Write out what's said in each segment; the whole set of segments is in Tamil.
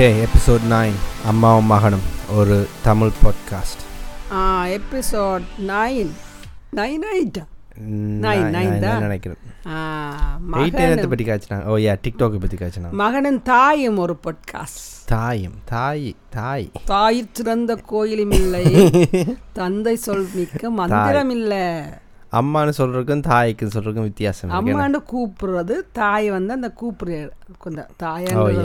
ஓகே எபிசோட் நைன் அம்மாவும் மகனும் ஒரு Tamil podcast episode nine. Nine எயிட்டா மகனும் தாயும் ஒரு பொட்காஸ்ட் தாயும் தாய் தாய். தாய் சிறந்த கோயிலும் இல்லை. தந்தை சொல் மிக்க மந்திரம் இல்லை. அம்மான்னு சொல்றதுக்கும் தாய்க்குன்னு சொல்றதுக்கும் வித்தியாசம்? அம்மாண்டு கூப்பிடுறது தாய் வந்து அந்த கூப்பிடு கொஞ்சம்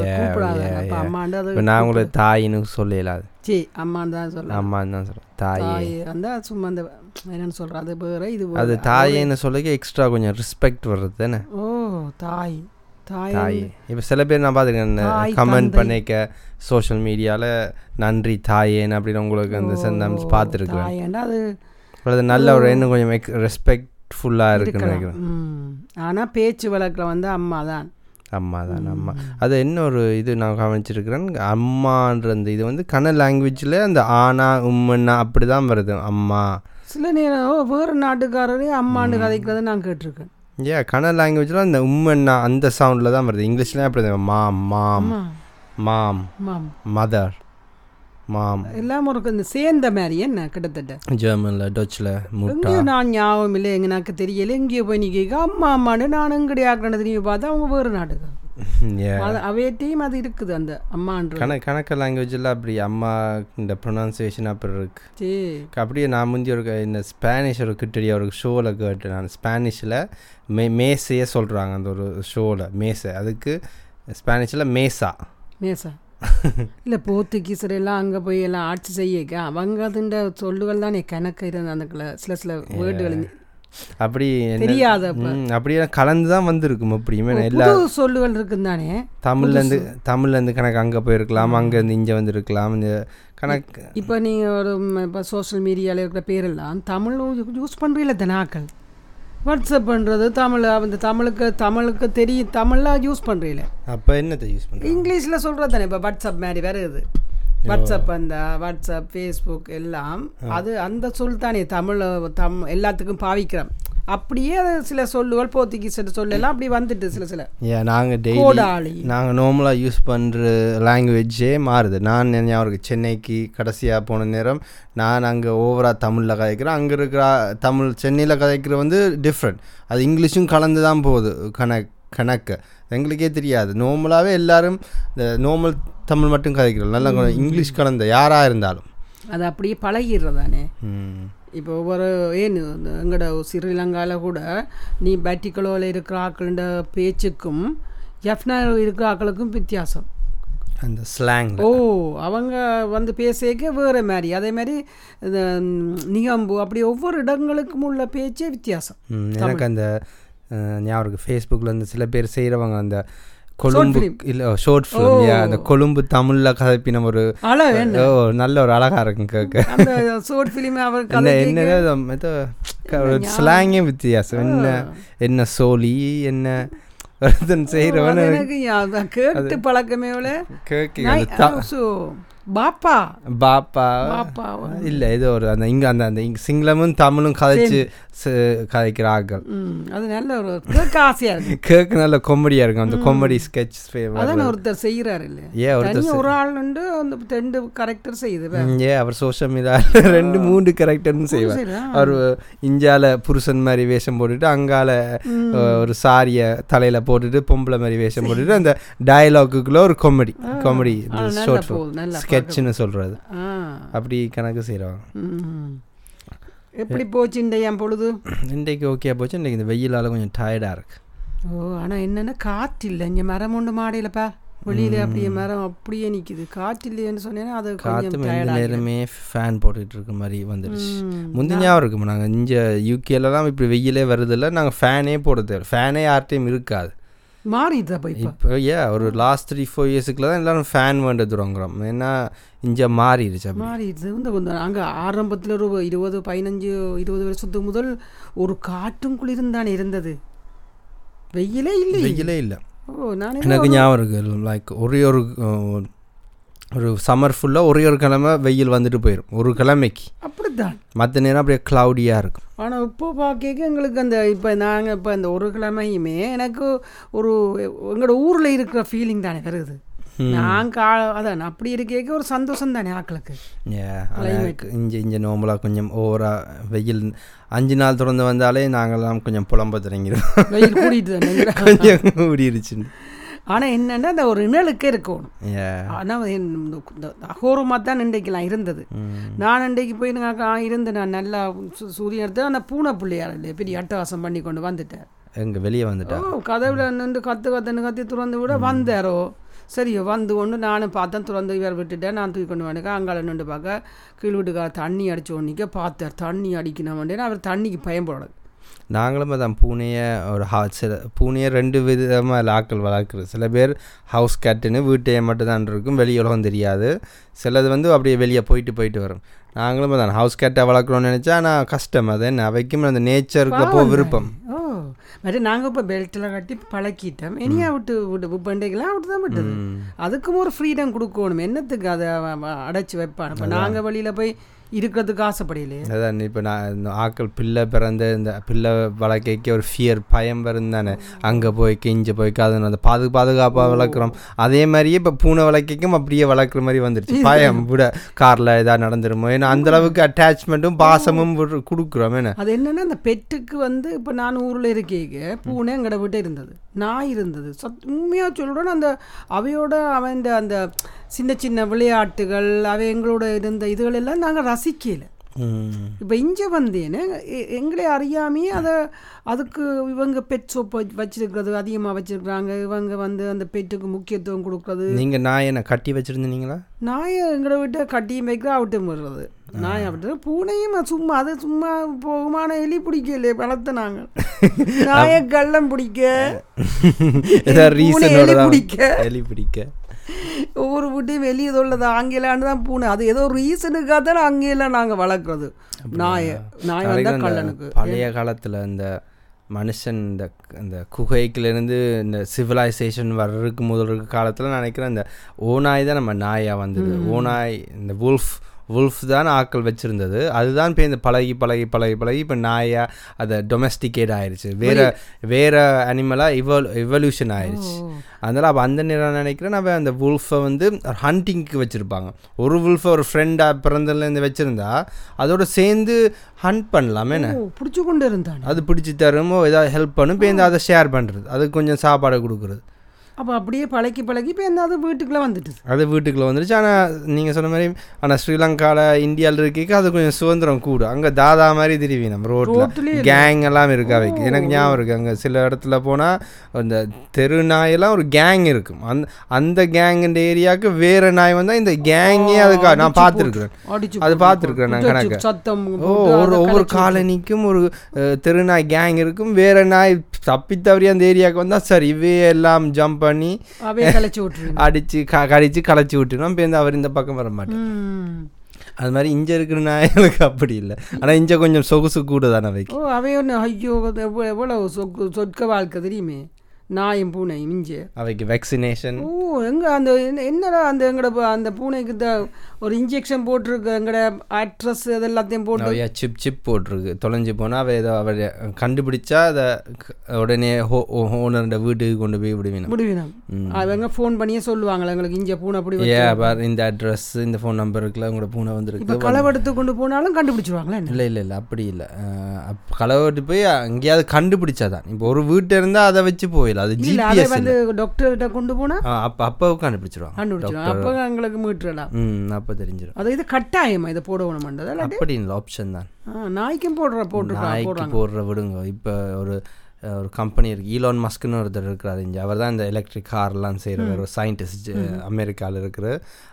yeah, கூப்பிடாத. அப்போ. அம்மாண்டு அது நான் உங்களை தாயின்னு சொல்லல அது. சி அம்மான்னு தான் சொல்ல அம்மான்னு தான் சொல்றேன். தாயே. வந்து சும்மா அந்த என்னன்னு சொல்றது அது வேற இது. அது தாயேன்னு சொல்லிக்க எக்ஸ்ட்ரா கொஞ்சம் ரெஸ்பெக்ட் வர்றது தானே? ஓ தாய். தாய் இப்போ சில பேர் நான் பார்த்துருக்கேன் கமெண்ட். பண்ணிக்க சோஷியல் மீடியாவில் நன்றி தாயேன்னு அப்படின்னு உங்களுக்கு அந்த செந்தம்ஸ் பார்த்துருக்குறேன் தாயண்டா அது அது நல்ல ஒரு இன்னும் கொஞ்சம் ரெஸ்பெக்ட்ஃபுல்லாக இருக்குன்னு நினைக்கிறேன். ம். ஆனா பேச்சு வழக்கில் வந்து அம்மா தான். அம்மா தான் அம்மா. அது இன்னொரு இது நான் கவனிச்சிருக்கிறேன்? அம்மான்ற அந்த இது வந்து கன லாங்குவேஜில் அந்த ஆனா உம்மன்னா அப்படி தான் வருது அம்மா. சில நேரம் வேறு நாட்டுக்காரரே அம்மாண்டு கதைக்கிறத நான் கேட்டிருக்கேன். ஏ கன லாங்குவேஜில் அந்த உம்மன்னா அந்த சவுண்டில் தான் வருது. இங்கிலீஷ்லேயும் அப்படி தான் மாம். மாம். மாம். மதர். மாம். எல்லாம் ஒரு இந்த சேர்ந்த மாதிரி என்ன கிட்டத்தட்ட? ஜெர்மனில் டச்சில் முட்டா. எங்கேயோ நான் ஞாபகம் இல்லை எங்க எனக்கு தெரியல. எங்கேயோ போய் நீ கேட்க அம்மா அம்மாண்டு நான் எங்கடி ஆக்கணும் திரும்பி பார்த்தா அவங்க வேறு Yeah. அது அவையட்டையும் அது இருக்குது அந்த அம்மான்ற. கண கணக்க லாங்குவேஜில் அப்படி அம்மா இந்த ப்ரொனன்சியேஷன் அப்படி இருக்கு. அப்படியே நான் முந்தி ஒரு இந்த ஸ்பானிஷ் ஒரு கிட்டடி ஒரு ஷோவில் கேட்டேன் நான். ஸ்பானிஷில் மே மேசையே சொல்கிறாங்க அந்த ஒரு ஷோவில் மேசை. அதுக்கு ஸ்பானிஷில் மேசா. மேசா. இல்லை போர்த்துகீசர் எல்லாம் அங்கே போய் எல்லாம் ஆட்சி செய்யக்க அவங்க அதுண்ட சொல்லுகள் தானே கணக்கு இருந்த அந்த சில சில வேர்டுகள் அப்படி தெரியாத அப்படியே கலந்து தான் வந்திருக்கும் எப்படியுமே. எல்லா சொல்லுகள் இருக்குன்னு தானே தமிழ்லேருந்து தமிழ்லேருந்து கணக்கு அங்கே போயிருக்கலாம் அங்கேருந்து இங்கே வந்திருக்கலாம் இந்த கணக்கு. இப்போ நீங்கள் ஒரு இப்போ சோஷியல் மீடியாவில் இருக்கிற பேரெல்லாம் தமிழ் யூஸ் பண்ணுறீங்கள தனாக்கள் வாட்ஸ்அப் பண்ணுறது தமிழ் அந்த தமிழுக்கு தமிழுக்கு தெரியும் தமிழில் யூஸ் பண்ணுறீங்கள அப்போ என்னத்தை யூஸ் பண்ணுறேன் இங்கிலீஷில் சொல்கிறது தானே இப்போ வாட்ஸ்அப் மாதிரி வருது வாட்ஸ்அப் அந்த வாட்ஸ்அப் ஃபேஸ்புக் எல்லாம் அது அந்த சொல் தானே தமிழ் தம் எல்லாத்துக்கும் பாவிக்கிறோம். அப்படியே சில சொல்லுகள் போர்த்துகீஸ் சொல்லலாம். அப்படி வந்துட்டு சில சில ஏன் நாங்கள் டெய்லி நாங்கள் நார்மலாக யூஸ் பண்ணுற லாங்குவேஜே மாறுது. நான் ஞாபகம் சென்னைக்கு கடைசியாக போன நேரம் நான் அங்கே ஓவராக தமிழில் கதைக்கிறேன். அங்கே இருக்கிற தமிழ் சென்னையில் கதைக்கிற வந்து டிஃப்ரெண்ட் அது இங்கிலீஷும் கலந்து தான் போகுது. கணக்கு கணக்கு. எங்களுக்கே தெரியாது. நார்மலாகவே எல்லாரும் இந்த நார்மல் தமிழ் மட்டும் கதைக்கிறோம் நல்லா இங்கிலீஷ் கலந்த யாராக இருந்தாலும். அது அப்படியே பழகிடுறது தானே ம். இப்போ ஒவ்வொரு ஏன் எங்களோட ஸ்ரீலங்காவில் கூட நீ பேட்டிக்கலோவில் இருக்கிற ஆக்களோட பேச்சுக்கும் எஃப்னா இருக்கிற ஆக்களுக்கும் வித்தியாசம். அந்த ஸ்லாங் ஓ அவங்க வந்து பேசிக்க வேறு மாதிரி. அதே மாதிரி இந்த நிகம்பு அப்படி ஒவ்வொரு இடங்களுக்கும் உள்ள பேச்சே வித்தியாசம். எனக்கு அந்த ஞாபகம் ஃபேஸ்புக்கில் வந்து சில பேர் செய்கிறவங்க அந்த கொழும்பு film. இல்லை ஷார்ட் ஃபிலிம் அந்த கொழும்பு தமிழில் கதைப்பின ஒரு நல்ல ஒரு அழகா இருக்கும் கேட்க அந்த ஷோர்ட் ஃபிலிம் அவர் என்ன ஸ்லாங்கே வித்தியாசம். என்ன என்ன சோலி என்ன ஞாபகம். கேட்டு பழக்கமே கேட்க பாப்பா. பாப்பா. பாப்பா இல்லை ஏதோ ஒரு அந்த இங்கே அந்த அந்த இங்க சிங்களமும் தமிழும் கதைச்சு ச- கதைக்கிற ஆட்கள் ம் அது நல்ல ஒரு கேட்க ஆசையா இருக்கு. கேட்க நல்ல காமெடியாக இருக்கும். அந்த காமெடி ஸ்கெட்ச் அதான் ஒருத்தர் செய்யறாரு இல்ல ஏன் ஒருத்தர் ஒரு ஆள் உண்டு அந்த ரெண்டு கரெக்டர் செய்யுது வே- ஏ அவர் சோஷியல் மீடியாவில் ரெண்டு மூணு கேரக்டர்னு செய்வார்? அவர் இந்தியாவில் புருஷன் மாதிரி வேஷம் போட்டுட்டு அங்கால ஒரு சாரியை தலையில் போட்டுட்டு பொம்பளை மாதிரி வேஷம் போட்டுட்டு அந்த டயலாக்குக்குள்ள ஒரு காமெடி காமெடி ஷார்ட் நல்லா ஸ்கெட்ச்னு சொல்கிறது அப்படி கணக்கு செய்கிறவங்க ம். எப்படி போச்சு இந்த என் பொழுது? இன்றைக்கு ஓகே போச்சு. இன்றைக்கு இந்த வெயிலால் கொஞ்சம் டயர்டாக இருக்கு. ஓ ஆனா என்னன்னா காற்று இல்லை இங்க மரம் ஒன்று மாடையிலப்பா. வெளியில அப்படியே மரம் அப்படியே நிக்குது. காற்று இல்லைன்னு சொன்னேன்னா அது காற்று நேரமே ஃபேன் போட்டுட்டு இருக்க மாதிரி வந்துடுச்சு. முந்தி ஞாபகம் இருக்குமா? நாங்கள் இங்கே யூகேலலாம் இப்படி வெயிலே வருதில்ல நாங்கள் ஃபேனே போட தேவை ஃபேனே யார்ட்டையும் இருக்காது. மாறிடுதப்பா இப்போ? இப்போ ஏ ஒரு லாஸ்ட் த்ரீ ஃபோர் இயர்ஸுக்குள்ள தான் எல்லாரும் ஃபேன் வேண்டது வாங்குறோம் ஏன்னா இங்கே மாறிடுச்சு மாறிடுது. இந்த கொஞ்சம் அங்கே ஆரம்பத்தில் ஒரு இருபது பதினஞ்சு இருபது வருஷத்துக்கு முதல் ஒரு காட்டும் குளிரும் தானே இருந்தது. வெயிலே இல்லை வெயிலே இல்லை. ஓ நான் எனக்கு ஞாபகம் இருக்கு லைக் ஒரே ஒரு ஒரு சம்மர் ஃபுல்லாக ஒரே ஒரு கிழமை வெயில் வந்துட்டு போயிடும் ஒரு கிழமைக்கு. அப்படித்தான். மற்ற நேரம் அப்படியே க்ளவுடியாக இருக்கும். ஆனால் இப்போ பார்க்க எங்களுக்கு அந்த இப்போ நாங்கள் இப்போ இந்த ஒரு கிழமையுமே எனக்கு ஒரு எங்களோட ஊரில் இருக்கிற ஃபீலிங் தானே வருது. நான் கா அதான் அப்படி இருக்க ஒரு சந்தோஷம் தானே ஆக்களுக்கு. இங்கே இங்கே நோம்பலாக கொஞ்சம் ஓவராக வெயில் அஞ்சு நாள் தொடர்ந்து வந்தாலே நாங்கள்லாம் கொஞ்சம் புலம்ப தொடங்கிடுவோம். வெயில் கூடிட்டு கொஞ்சம் கூடிருச்சுன்னு ஆனால் என்னன்னா அந்த ஒரு நிழலுக்கே இருக்கணும். ஆனால் அகோரமாக தான் இன்றைக்கெல்லாம் இருந்தது. நான் இன்றைக்கு போய் நான் இருந்து நான் நல்லா சூரியன் எடுத்து அந்த பூனை பிள்ளையார் இல்லையா பெரிய அட்டகாசம் பண்ணி கொண்டு வந்துட்டேன். எங்க வெளியே வந்துட்டா? கதவுல நின்று கத்து கத்துன்னு கத்தி திறந்து விட வந்தாரோ? சரியோ வந்து ஒன்று நானும் பார்த்தேன் திறந்து இவர் விட்டுட்டேன். நான் தூக்கி கொண்டு வந்துக்க அங்கால நின்று பார்க்க கீழ் வீட்டுக்கார தண்ணி அடிச்ச உடனேக்க பார்த்தார். தண்ணி அடிக்கணும் அவர் தண்ணிக்கு பயன்படாது நாங்களும் அதான் பூனையை ஒரு ஹா சில பூனையை ரெண்டு விதமாக லாக்கள் வளர்க்குறது. சில பேர் ஹவுஸ் கேட்டுன்னு வீட்டையே மட்டும் தான் இருக்கும் வெளி உலகம் தெரியாது. சிலது வந்து அப்படியே வெளியே போயிட்டு போயிட்டு வரும். நாங்களும் அதான் ஹவுஸ் கேட்டை வளர்க்குறோம்னு நினச்சா ஆனால் கஷ்டம். அது என்ன? அவைக்கும் அந்த நேச்சருக்கு அப்போ விருப்பம். ஓ மற்ற நாங்கள் இப்போ பெல்ட்டில் கட்டி பழக்கிட்டோம். இனியா விட்டு விட்டு பண்டைக்கெல்லாம் விட்டு தான் விட்டுது அதுக்கும் ஒரு ஃப்ரீடம் கொடுக்கணும். என்னத்துக்கு அதை அடைச்சி வைப்பான்? இப்போ நாங்கள் வெளியில் போய் இருக்கிறதுக்கு ஆசைப்படையிலே அதான் இப்போ நான் இந்த ஆக்கள் பிள்ளை பிறந்த இந்த பிள்ளை வளர்க்கைக்கு ஒரு ஃபியர் பயம் வரும் தானே. அங்கே போய் இங்கே போய் அது அந்த பாது பாதுகாப்பாக வளர்க்குறோம். அதே மாதிரியே இப்போ பூனை வளர்க்கைக்கும் அப்படியே வளர்க்குற மாதிரி வந்துருச்சு. பயம் விட காரில் ஏதாவது நடந்துருமோ? ஏன்னா அந்த அளவுக்கு அட்டாச்மெண்ட்டும் பாசமும் கொடுக்குறோம். என்ன? அது என்னன்னா அந்த பெட்டுக்கு வந்து இப்போ நான் ஊரில் இருக்கேங்க. பூனை எங்கட விட்டு இருந்தது. நாய் இருந்தது. சத் உண்மையாக சொல்கிறோன்னு அந்த அவையோட அவன் அந்த சின்ன சின்ன விளையாட்டுகள் அவை எங்களோட இருந்த இதுகள் எல்லாம் நாங்கள் ரசிக்கல. இப்போ இங்கே வந்தேன்னு எங்களே அறியாமையே அதை அதுக்கு இவங்க பெட் சோப் வச்சிருக்கிறது அதிகமாக வச்சிருக்கிறாங்க. இவங்க வந்து அந்த பெட்டுக்கு முக்கியத்துவம் கொடுக்கறது. நீங்க நாய் என்ன கட்டி வச்சிருந்தீங்களா? நாயை எங்களை விட்டு கட்டியும் வைக்கிற அவிட்டும் விடுறது நாயை விட்டு பூனையும் சும்மா அது சும்மா போகுமான எலி பிடிக்கல வளர்த்த நாங்கள். நாயை கள்ளம் பிடிக்க. எலி பிடிக்க. எலி பிடிக்க. ஒவ்வொரு வீட்டையும் வெளியே உள்ளது ஆங்கிலான்னு தான் பூனை. அது ஏதோ ரீசனுக்காக தான் அங்கேயெல்லாம் நாங்கள் வளர்க்குறது. நாயை நாய் வந்தால் கள்ளனுக்கு. பழைய காலத்துல இந்த மனுஷன் இந்த இந்த குகைக்கிலேருந்து இந்த சிவிலைசேஷன் வர்றதுக்கு முதல் இருக்க காலத்தில் நான் நினைக்கிறேன் இந்த ஓநாய் தான் நம்ம நாயாக வந்தது. ஓநாய் இந்த வுல்ஃப் வுல்ஃப் தான் ஆக்கள் வச்சுருந்தது. அதுதான் இப்போ இந்த பழகி பழகி பழகி பழகி இப்போ நாயா அதை டொமஸ்டிகேட் ஆயிருச்சு. வேற வேற அனிமலாக இவல் இவல்யூஷன் ஆயிருச்சு. அதனால் அப்போ அந்த நேரம் நினைக்கிறேன் நம்ம அந்த வுல்ஃபை வந்து ஹண்டிங்க்கு வச்சுருப்பாங்க. ஒரு வுல்ஃபை ஒரு ஃப்ரெண்டாக பிறந்ததுலேருந்து வச்சுருந்தா அதோட சேர்ந்து ஹண்ட் பண்ணலாமே. பிடிச்சி கொண்டு இருந்தான்? அது பிடிச்சி தருமோ ஏதாவது ஹெல்ப் பண்ணும். இப்போ இந்த அதை ஷேர் பண்ணுறது அதுக்கு கொஞ்சம் சாப்பாடு கொடுக்குறது. அப்போ அப்படியே பழக்கி பழகி இப்போ என்ன அது வீட்டுக்குள்ளே வந்துட்டுது அது வீட்டுக்குள்ளே வந்துருச்சு. ஆனால் நீங்கள் சொன்ன மாதிரி ஆனால் ஸ்ரீலங்காவில் இந்தியாவில் இருக்க அது கொஞ்சம் சுதந்திரம் கூடும். அங்கே தாதா மாதிரி திருவி நம்ம ரோட்டில் கேங் எல்லாம் இருக்கு அவைக்கு. எனக்கு ஞாபகம் இருக்குது அங்கே சில இடத்துல போனால் அந்த தெரு நாயெல்லாம் ஒரு கேங் இருக்கும். அந்த அந்த கேங்குன்ற ஏரியாவுக்கு வேற நாய் வந்தால் இந்த கேங்கே அதுக்காக நான் பார்த்துருக்குறேன். அது பார்த்துருக்குறேன் நான் கணக்கு. சத்தம் ஓ ஒரு ஒவ்வொரு காலனிக்கும் ஒரு தெருநாய் கேங் இருக்கும். வேற நாய் தப்பி தவறி அந்த ஏரியாவுக்கு வந்தால் சரி இவே எல்லாம் ஜம்ப் பண்ணி கலைச்சு விட்டுருங்க அடிச்சு க கடிச்சு களைச்சி விட்டுரும் இப்போ இந்த அவர் இந்த பக்கம் வர மாட்டேன் ம். அது மாதிரி இங்கே இருக்கிற நாய்களுக்கு அப்படி இல்லை. ஆனால் இங்கே கொஞ்சம் சொகுசு கூட தானே வைக்கும் ஓ அவைய ஒன்று ஐயோ எவ்வளவு சொக்கு சொற்க வாழ்க்கை தெரியுமே. நாயும் பூனையும் இங்கே. அவைக்கு வேக்சினேஷன் ஓ எங்க அந்த என்ன- என்னடா அந்த எங்கட ப- அந்த பூனைக்கு த ஒரு இன்ஜெக்ஷன் போட்டிருக்கு எங்கட அட்ரஸ் அதெல்லாத்தையும் போட்டு. நிறையா சிப் சிப் போட்டிருக்கு. தொலைஞ்சு போனால் அவள் ஏதோ அவள் கண்டுபிடிச்சா அதை உடனே ஹோ ஓனர்கிட்ட வீட்டுக்கு கொண்டு போய் விடுவினோம். முடிவினம் அவங்க ஃபோன் பண்ணியே சொல்லுவாங்களே எங்களுக்கு இங்கே பூனை அப்படி ஏ பார் இந்த அட்ரஸ் இந்த ஃபோன் நம்பர் இருக்குல்ல உங்களோட பூனை இப்போ வந்துருக்கு களவெடுத்து கொண்டு போனாலும் கண்டுபிடிச்சிருவாங்களே இல்லை இல்லை இல்லை அப்படி இல்லை. களவட்டு போய் எங்கேயாவது கண்டுபிடிச்சாதான். இப்போ ஒரு வீட்டு இருந்தால் அதை வச்சு போயிடலாம். அது ஜிபிஎஸ் வந்து டாக்டர்கிட்ட கொண்டு போனா அப்போ அப்போ கண்டுபிடிச்சிருவாங்க. கண்டுபிடிச்சிருவாங்க. அப்போ எங்களுக்கு மீட்டுடலாம் ம் அப்போ தெரிஞ்சிடும் அது இது கட்டாயமா இதை போடணும்ன்றது? அப்படி இல்லை ஆப்ஷன் தான். நாய்க்கும் போடுற போட்டுருக்காங்க நாய்க்கு போடுற விடுங்க. இப்போ ஒரு ஒரு கம்பெனி இருக்கு. ஈலான் மஸ்க்னு ஒருத்தர் இருக்கிறார் இங்கே. அவர் தான் இந்த எலக்ட்ரிக் கார்லாம் செய்கிறவர் ஒரு சயின்டிஸ்ட் அமெரிக்காவில் இருக்கிற.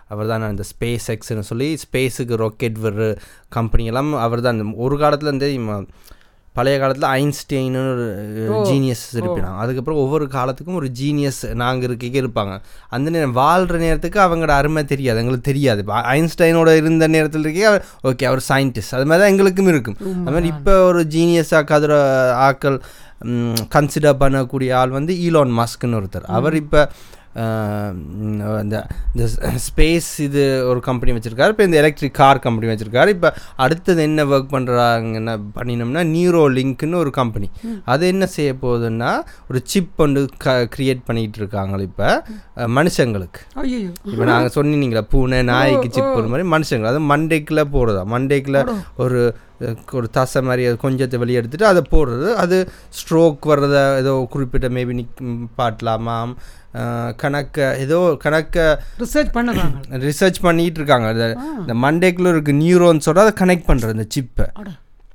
அவர் தான் இந்த ஸ்பேஸ் எக்ஸ்னு சொல்லி ஸ்பேஸுக்கு ராக்கெட் விடுற கம்பெனி எல்லாம் அவர் தான். ஒரு காலத்தில் இம்ம- பழைய காலத்தில் ஐன்ஸ்டெயின்னு ஒரு ஜீனியஸ் இருப்பினாங்க. அதுக்கப்புறம் ஒவ்வொரு காலத்துக்கும் ஒரு ஜீனியஸ் நாங்கள் இருக்க இருப்பாங்க. அந்த நேரம் வாழ்கிற நேரத்துக்கு அவங்களோட அருமை தெரியாது. எங்களுக்கு தெரியாது. இப்போ ஐன்ஸ்டைனோட இருந்த நேரத்தில் இருக்கே அவர் ஓகே அவர் சயின்டிஸ்ட் அது மாதிரி தான் எங்களுக்கும் இருக்கும். அது மாதிரி இப்போ ஒரு ஜீனியஸாக கதுர ஆக்கள் கன்சிடர் பண்ணக்கூடிய ஆள் வந்து ஈலான் மஸ்க்னு ஒருத்தர். அவர் இப்போ இந்த இந்த ஸ்பேஸ் இது ஒரு கம்பெனி வச்சுருக்காரு இப்போ இந்த எலக்ட்ரிக் கார் கம்பெனி வச்சுருக்காரு. இப்போ அடுத்தது என்ன ஒர்க் பண்ணுறாங்கன்னா பண்ணினோம்னா நியூரோ லிங்க்னு ஒரு கம்பெனி அது என்ன செய்ய போகுதுன்னா ஒரு சிப் வந்து க க்ரியேட் பண்ணிகிட்டு இருக்காங்க இப்போ மனுஷங்களுக்கு. இப்போ நாங்கள் சொன்னீங்களா பூனை நாய்க்கு சிப் ஒரு மாதிரி மனுஷங்க. அது மண்டேக்கில் போடுறதா மண்டேக்கில் ஒரு ஒரு தசை மாதிரி அது கொஞ்சத்தை வெளியே எடுத்துட்டு அதை போடுறது. அது ஸ்ட்ரோக் வர்றத ஏதோ குறிப்பிட்ட மேபி நிக் பாட்டலாமாம் கணக்க ஏதோ கணக்க ரிசர்ச் பண்ணுறாங்க. ரிசர்ச் பண்ணிட்டு இருக்காங்க. இந்த மண்டேக்குள்ள இருக்க நியூரோன்ஸோட அதை கனெக்ட் பண்ணுறது இந்த சிப்பை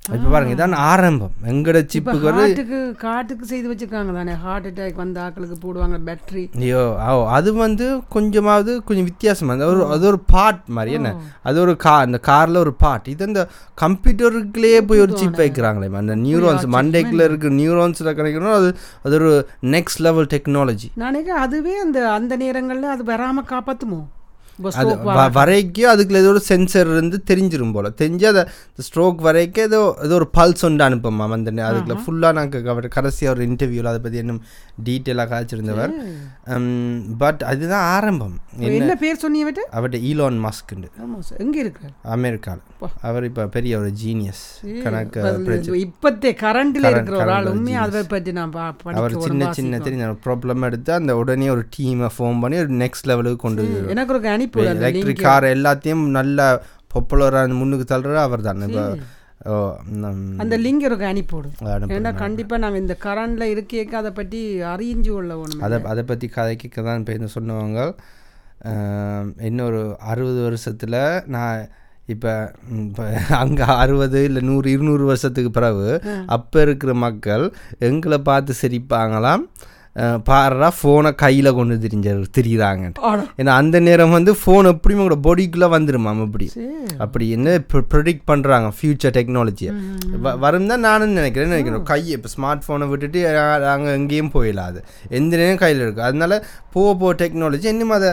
இப்போ பாருங்க இதான் ஆரம்பம். எங்கட சிப்புக்கு ஹார்ட்டுக்கு காட்டுக்கு செய்து வச்சிருக்காங்க தானே. ஹார்ட் அட்டாக் வந்த ஆட்களுக்கு போடுவாங்க பேட்டரி ஐயோ ஓ அது வந்து கொஞ்சமாவது கொஞ்சம் வித்தியாசமா அது ஒரு அது ஒரு பார்ட் மாதிரி என்ன? அது ஒரு கா அந்த காரில் ஒரு பார்ட் இது அந்த கம்ப்யூட்டருக்குள்ளேயே போய் ஒரு சிப் வைக்கிறாங்களே அந்த நியூரான்ஸ் மண்டேக்கில் இருக்க நியூரான்ஸில் கிடைக்கணும் அது அது ஒரு நெக்ஸ்ட் லெவல் டெக்னாலஜி நாளைக்கு அதுவே அந்த அந்த நேரங்களில் அது வராமல் காப்பாற்றுமோ அது வரைக்கும் அதுக்குள்ள ஏதோ ஒரு சென்சர் இருந்து தெரிஞ்சிரும் போல. தெரிஞ்சு அதை ஸ்ட்ரோக் வரைக்கும் ஏதோ ஏதோ ஒரு பல்ஸ் ஒன்று அனுப்புமா அந்த நே- அதுக்குள்ள ஃபுல்லாக நாங்கள் கடைசியாக ஒரு இன்டர்வியூவில் அதை பற்றி இன்னும் டீட்டெயிலாக காய்ச்சிருந்தவர். பட் அதுதான் ஆரம்பம். என்ன பேர் சொன்னீங்க அவர்கிட்ட ஈலான் மஸ்க்குண்டு எங்கே இருக்கிறார்? அமெரிக்காவில் அவர் இப்போ பெரிய ஒரு ஜீனியஸ் கணக்கு இப்ப- இப்பத்தே கரண்டில் இருக்கிற ஒரு ஆள். உண்மையாக அதை பற்றி நான் அவர் சின்ன சின்ன தெரிஞ்ச ப்ராப்ளம் எடுத்து அந்த உடனே ஒரு டீமை ஃபார்ம் பண்ணி ஒரு நெக்ஸ்ட் லெவலுக்கு கொண்டு எனக்கு ஒரு அந்த எலக்ட்ரிக் கார் எல்லாத்தையும் நல்ல பாப்புலராக முன்னுக்கு தள்ளுற அவர் தான் இப்போ அந்த லிங்க் எனக்கு அனுப்பி விடு. அனுப்பு. ஏன்னா கண்டிப்பாக நாங்கள் இந்த கரண்டில் இருக்கேக்க அதை பற்றி அறிஞ்சு கொள்ள வேணும் அதை அதை பற்றி கதைக்க தான் இப்போ சொன்னவங்க இன்னொரு அறுபது வருஷத்தில் நான் இப்போ இப்போ அங்கே அறுபது இல்லை நூறு இருநூறு வருஷத்துக்கு பிறகு அப்போ இருக்கிற மக்கள் எங்களை பார்த்து சிரிப்பாங்களாம். பாருடா ஃபோனை கையில் கொண்டு திரிஞ்ச திரிகிறாங்க ஆடா. ஏன்னா அந்த நேரம் வந்து ஃபோன் எப்படியும் உங்களோட பாடிக்குள்ளே வந்துருமாம் அப்படி சரி அப்படி என்ன ப்ரொடிக்ட் பண்ணுறாங்க ஃப்யூச்சர் டெக்னாலஜியை வரும் தான் நானும் நினைக்கிறேன். நினைக்கிறேன்? கை இப்போ ஸ்மார்ட் ஃபோனை விட்டுட்டு நாங்கள் எங்கேயும் போயிடலாம் அது. எந்த நேரம் கையில் இருக்குது அதனால போக போக டெக்னாலஜி இன்னும் அதை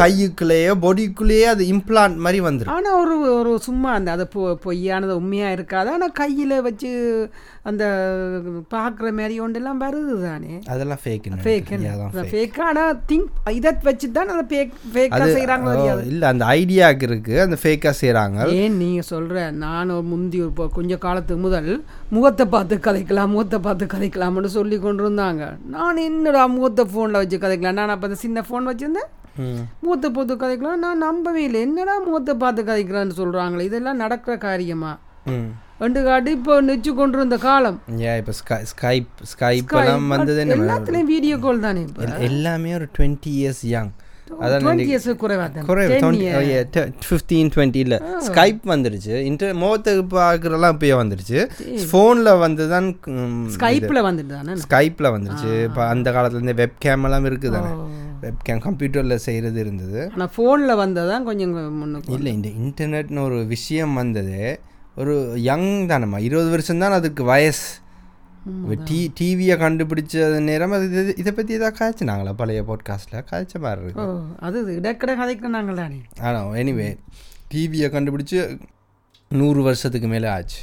கையுக்குள்ளேயோ பாடிக்குள்ளேயே அது இம்ப்ளான்ட் மாதிரி வந்துடும் ஆனால் ஒரு ஒரு சும்மா அந்த அது பொ பொய்யானது உண்மையாக இருக்காது. ஆனால் கையில் வச்சு அந்த பார்க்குற மாதிரி ஒன்றெல்லாம் வருது தானே. அதெல்லாம் ஃபேக் ஃபேக் ஃபேக் ஆனால் திங்க் இதை வச்சு தான் அதை ஃபேக் ஃபேக்காக செய்கிறாங்களோ தெரியாது இல்லை அந்த ஐடியாவுக்கு இருக்குது அந்த ஃபேக்காக செய்கிறாங்க ஏன் நீங்கள் சொல்கிற நான் ஒரு முந்தி ஒரு இப்போ கொஞ்ச காலத்துக்கு முதல் முகத்தை பார்த்து கதைக்கலாம் முகத்தை பார்த்து கதைக்கலாம்னு சொல்லி கொண்டு இருந்தாங்க நான் என்னடா முகத்தை ஃபோனில் வச்சு கதைக்கலாம்? நான் அப்போ அந்த சின்ன ஃபோன் வச்சுருந்தேன். முகத்தை பார்த்து கதைக்கலாம். நான் நம்பவே இல்லை. என்னடா முகத்தை பார்த்து கதைக்கலான்னு சொல்கிறாங்களே இதெல்லாம் நடக்கிற காரியமா? ரெண்டு காட்டு இப்போ நெச்சு கொண்டு இருந்த காலம் இப்போ ஸ்கை ஸ்கைப் ஸ்கைப் எல்லாம் வந்தது எல்லாத்துலேயும் வீடியோ கால் தானே எல்லாமே ஒரு டுவெண்ட்டி இயர்ஸ் யங் ஸ்கைப் வந்துருச்சு இன்டர் முகத்துக்கு பார்க்குறலாம் இப்போயே வந்துருச்சு ஃபோனில் வந்து தான் ஸ்கைப்பில் வந்துட்டு ஸ்கைப்பில் வந்துருச்சு இப்போ அந்த காலத்துலேருந்து வெப் கேம் எல்லாம் இருக்குது தானே? வெப் கேம் கம்ப்யூட்டரில் செய்கிறது இருந்தது. ஆனால் ஃபோனில் வந்ததான் கொஞ்சம் முன்னுக்கு இல்லை இந்த இன்டர்நெட்னு ஒரு விஷயம் வந்தது. ஒரு யங் தானம்மா இருபது வருஷம் தான் அதுக்கு வயசு. டி டிவியை கண்டுபிடிச்ச நேரம் அது இது இதை பற்றி ஏதாவது காய்ச்சினாங்களா பழைய பாட்காஸ்ட்டில் காய்ச்ச மாதிரி இருக்கு. அது இடக்கட கதைக்கிறாங்க தானே ஆனால் எனிவே டிவியை கண்டுபிடிச்சு நூறு வருஷத்துக்கு மேலே ஆச்சு.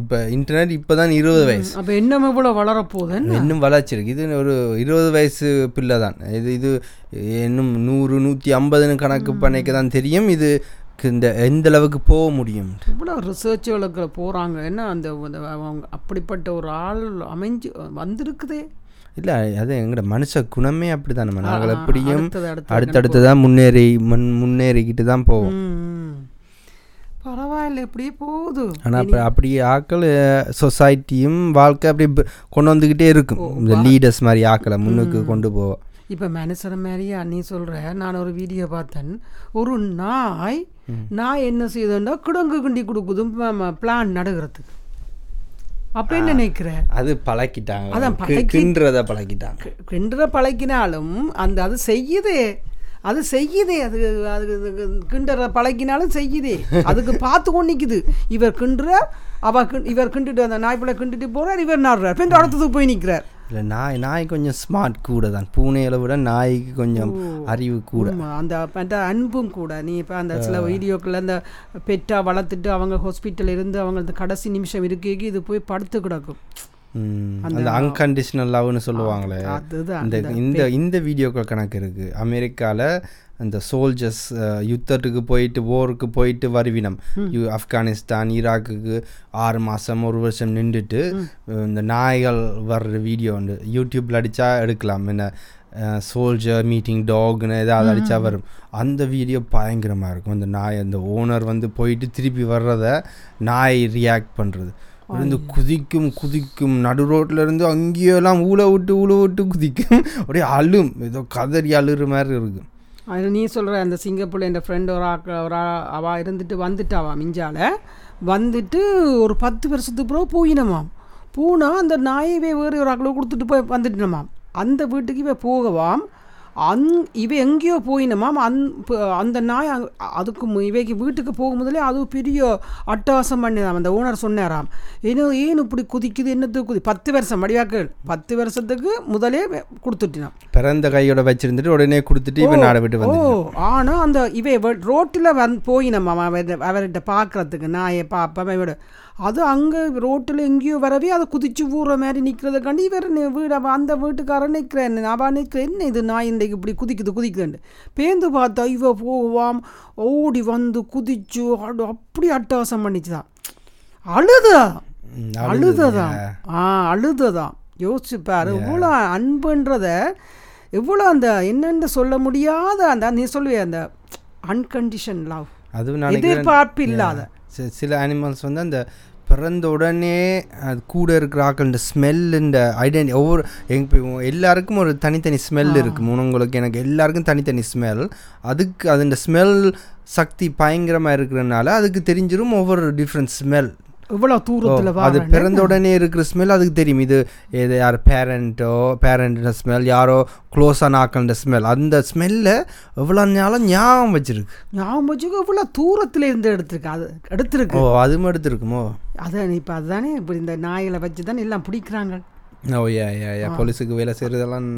இப்போ இன்டர்நெட் இப்போ தான் இருபது வயசு. அப்போ இன்னும் இவ்வளோ வளரப்போகுது இன்னும் வளர்ச்சிருக்கு இது ஒரு இருபது வயசு பிள்ளை தான் இது இது இன்னும் நூறு நூற்றி ஐம்பதுன்னு கணக்கு பண்ணிக்க தான் தெரியும். இது இந்த எந்த அளவுக்கு போக முடியும்? இவ்வளோ ரிசர்ச்சுகளுக்கு போகிறாங்க என்ன அந்த அப்படிப்பட்ட ஒரு ஆள் அமைஞ்சு வந்திருக்குதே? இல்லை அது எங்களோட மனுஷ குணமே அப்படி தான் நம்ம நாங்கள் எப்படியும் அடுத்தடுத்து தான் முன்னேறி முன் முன்னேறிக்கிட்டு தான் போவோம். பரவாயில்ல இப்படியே போகுது. ஆனால் அப்போ அப்படியே ஆக்கள் சொசைட்டியும் வாழ்க்கை அப்படி கொண்டு வந்துக்கிட்டே இருக்கும். இந்த லீடர்ஸ் மாதிரி ஆக்களை முன்னுக்கு கொண்டு போவோம் இப்போ மனுஷன் மாதிரியா நீ சொல்கிற நான் ஒரு வீடியோ பார்த்தேன். ஒரு நாய் நாய் என்ன செய்யுதுன்னா கிடங்கு கிண்டி கொடுக்குது பிளான் நடுகிறதுக்கு அப்போ என்ன நினைக்கிற? அது பழக்கிட்டாங்க. அதான் கிண்டுறத பழக்கிட்டாங்க. கிண்டுற பழக்கினாலும் அந்த அது செய்யுதே. அது செய்யுதே அது அது கிண்டுற பழக்கினாலும் செய்யுதே. அதுக்கு பார்த்து கொண்டு நிக்குது. இவர் கிண்டுற அவ இவர் கிண்டுட்டு அந்த நாய்ப்பிள்ளை கிண்டுட்டு போறார் இவர் நாடுறார். பின் அடுத்ததுக்கு போய் நிற்கிறார் இல்லை நாய் நாய் கொஞ்சம் ஸ்மார்ட் கூட தான். பூனைகளை விட நாய்க்கு கொஞ்சம் அறிவு கூட. அந்த அந்த அன்பும் கூட. நீ இப்போ அந்த சில வீடியோக்களில் அந்த பெட்டா வளர்த்துட்டு அவங்க ஹாஸ்பிட்டல் இருந்து அவங்க கடைசி நிமிஷம் இருக்கேக்கு இது போய் படுத்து கிடக்கும். அந்த அன்கண்டிஷனல் லவ்னு சொல்லுவாங்களே. இந்த இந்த இந்த வீடியோக்கள் கணக்கு இருக்குது அமெரிக்காவில் அந்த சோல்ஜர்ஸ் யுத்தத்துக்கு போயிட்டு போருக்கு போயிட்டு வருவினம் ஆப்கானிஸ்தான் ஈராக்குக்கு ஆறு மாதம் ஒரு வருஷம் நின்றுட்டு இந்த நாய்கள் வர்ற வீடியோ வந்து யூடியூப்பில் அடித்தா எடுக்கலாம். என்ன சோல்ஜர் மீட்டிங் டாக்னு ஏதாவது அடித்தா வரும். அந்த வீடியோ பயங்கரமாக இருக்கும். அந்த நாய் அந்த ஓனர் வந்து போயிட்டு திருப்பி வர்றத நாய் ரியாக்ட் பண்ணுறது இருந்து குதிக்கும் குதிக்கும். நடு ரோட்ல இருந்து அங்கேயெல்லாம் ஊழ விட்டு ஊழ விட்டு குதிக்கும். அப்படியே அழும். ஏதோ கதறி அழுற மாதிரி இருக்கும் அது நீ சொல்கிற அந்த சிங்கப்பூரில் என் ஃப்ரெண்ட் ஒரு ஆக்க ஒரு அவ இருந்துட்டு வந்துட்டாவா மிஞ்சால. வந்துட்டு ஒரு பத்து வருஷத்துக்கு பிறகு போயினமாம். போனால் அந்த நாயவே வேறு ஒரு ஆக்களை கொடுத்துட்டு போய் வந்துட்டுனமாம். அந்த வீட்டுக்கு இவ போகவாம். அந் இவ எங்கேயோ போயினமாம் அந் அந்த நாய் அதுக்கு இவைக்கு வீட்டுக்கு போகும் முதலே அது பெரிய அட்டகாசம் பண்ணிதாம் அந்த ஓனர் சொன்னாராம். ஏன்னா ஏன் இப்படி குதிக்குது என்னத்துக்கு குதி பத்து வருஷம் மடிவாக்கள் பத்து வருஷத்துக்கு முதலே கொடுத்துட்டினான் பிறந்த கையோட வச்சிருந்துட்டு உடனே கொடுத்துட்டு இவன் நாடை விட்டு ஓ வந்து ஆனால் அந்த இவ ரோட்டில் வந் போய் நம்ம அவர்கிட்ட பார்க்கறதுக்கு நாயை பாப்பா விட அது அங்கே ரோட்டில் எங்கேயோ வரவே அதை குதிச்சு ஊற மாதிரி நிற்கிறதுக்காண்டி இவர் வீடு அந்த வீட்டுக்காரன் நிற்கிறேன் அவன் நிற்கிறேன். என்ன இது நாய் இன்றைக்கு இப்படி குதிக்குது குதிக்குதுன்னு பேந்து பார்த்தா இவ போவாம் ஓடி வந்து குதிச்சு அப்படி அட்டகாசம் பண்ணிச்சுதான் அழுதா. அழுததான் ஆ அழுததான் யோசிச்சு பாரு இவ்வளோ அன்புன்றத எவ்வளோ அந்த என்னன்னு சொல்ல முடியாத அந்த நீ சொல்லுவே அந்த அன்கண்டிஷன் லவ் நினைக்கிறேன். எதிர்பார்ப்பு இல்லாத சில அனிமல்ஸ் வந்து அந்த பிறந்த உடனே அது கூட இருக்கிற ஆக்கள் இந்த ஸ்மெல் இந்த ஐடென்டி ஒவ்வொரு எங்க எல்லாருக்கும் ஒரு தனித்தனி ஸ்மெல் இருக்கும் உங்களுக்கு எனக்கு எல்லாருக்கும் தனித்தனி ஸ்மெல் அதுக்கு அது இந்த ஸ்மெல் சக்தி பயங்கரமாக இருக்கிறனால அதுக்கு தெரிஞ்சிரும் ஒவ்வொரு டிஃப்ரெண்ட் ஸ்மெல் இவ்வளோ தூரத்தில் அது பிறந்த உடனே இருக்கிற ஸ்மெல் அதுக்கு தெரியும். இது இது யார் பேரண்ட்டோ பேரண்ட் ஸ்மெல் யாரோ க்ளோஸான ஆக்கள்ன்ற ஸ்மெல் அந்த ஸ்மெல்லை எவ்வளோ நாளும் ஞாபகம் வச்சிருக்கு. ஞாபகம் வச்சுக்கோ இவ்வளோ தூரத்தில் இருந்து எடுத்திருக்கு. அது எடுத்திருக்கு. ஓ அதுவும் எடுத்திருக்குமோ? அதான் இப்போ அதுதானே இப்படி இந்த நாய்களை வச்சு தானே எல்லாம் பிடிக்கிறாங்க. ஓ யா யா யா போலீஸுக்கு வேலை செய்கிறதெல்லாம்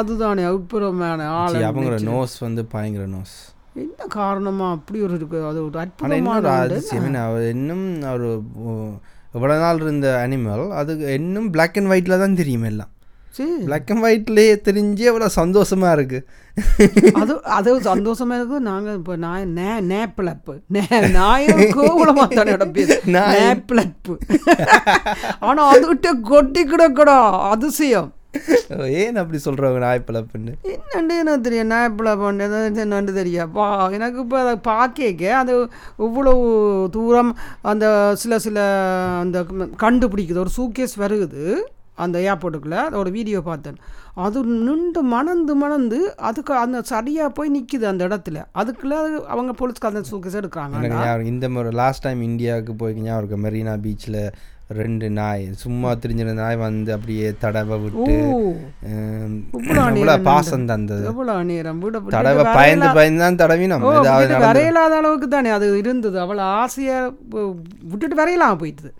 அதுதானே அப்புறமான ஆள் அவங்களோட நோஸ் வந்து பயங்கர நோஸ் என்ன காரணமா? அப்படி ஒரு இருக்கு. அது ஒரு ஆனால் அற்புதமான அதிசயம் அவர் இன்னும் ஒரு இவ்வளோ நாள் இருந்த அனிமல் அது இன்னும் பிளாக் அண்ட் ஒயிட்டில் தான் தெரியும் எல்லாம். சரி பிளாக் அண்ட் ஒயிட்லேயே தெரிஞ்சு அவ்வளோ சந்தோஷமாக இருக்குது அது அது சந்தோஷமா இருக்கு. நாங்க இப்போ நாய் நே நேப்பிளப்பு. நே நாயும் கோகுலமா தானே பேர் நேப்பிளப்பு. ஆனா அதுகிட்ட கொட்டி கிடக்கடா அதிசயம். ஏன் அப்படி சொல்கிறவங்க நாய்ப்பிழப்புன்னு? என்னண்டு எனக்கு தெரியும் நேப்பிளப்பு என்னண்டு தெரியும்? பா எனக்கு இப்போ அதை பார்க்க அது இவ்வளவு தூரம் அந்த சில சில அந்த கண்டுபிடிக்குது. ஒரு சூக்கேஸ் வருகுது அந்த ஏர்போர்ட்டுக்குள்ளே. அதோட வீடியோ பார்த்தேன். அது நின்று மணந்து மணந்து அதுக்கு அந்த சரியாக போய் நிற்கிது அந்த இடத்துல. அதுக்குள்ளே அது அவங்க போலீஸ்க்கு அந்த சூக்கேஸ் எடுக்கிறாங்க இந்த முறை லாஸ்ட் டைம் இந்தியாவுக்கு போய் ஞாபகம் இருக்கு? மெரினா பீச்சில் ரெண்டு நாய். சும்மா திரிஞ்சிருந்த நாய் வந்து அப்படியே தடவை விட்டு பாசம் தந்தது. தடவை பயந்து பயந்து தான் தடவினோம். வரையலாத அளவுக்கு தானே அது இருந்தது. அவ்வளோ ஆசையாக விட்டுட்டு வரையலாம் போயிட்டுது.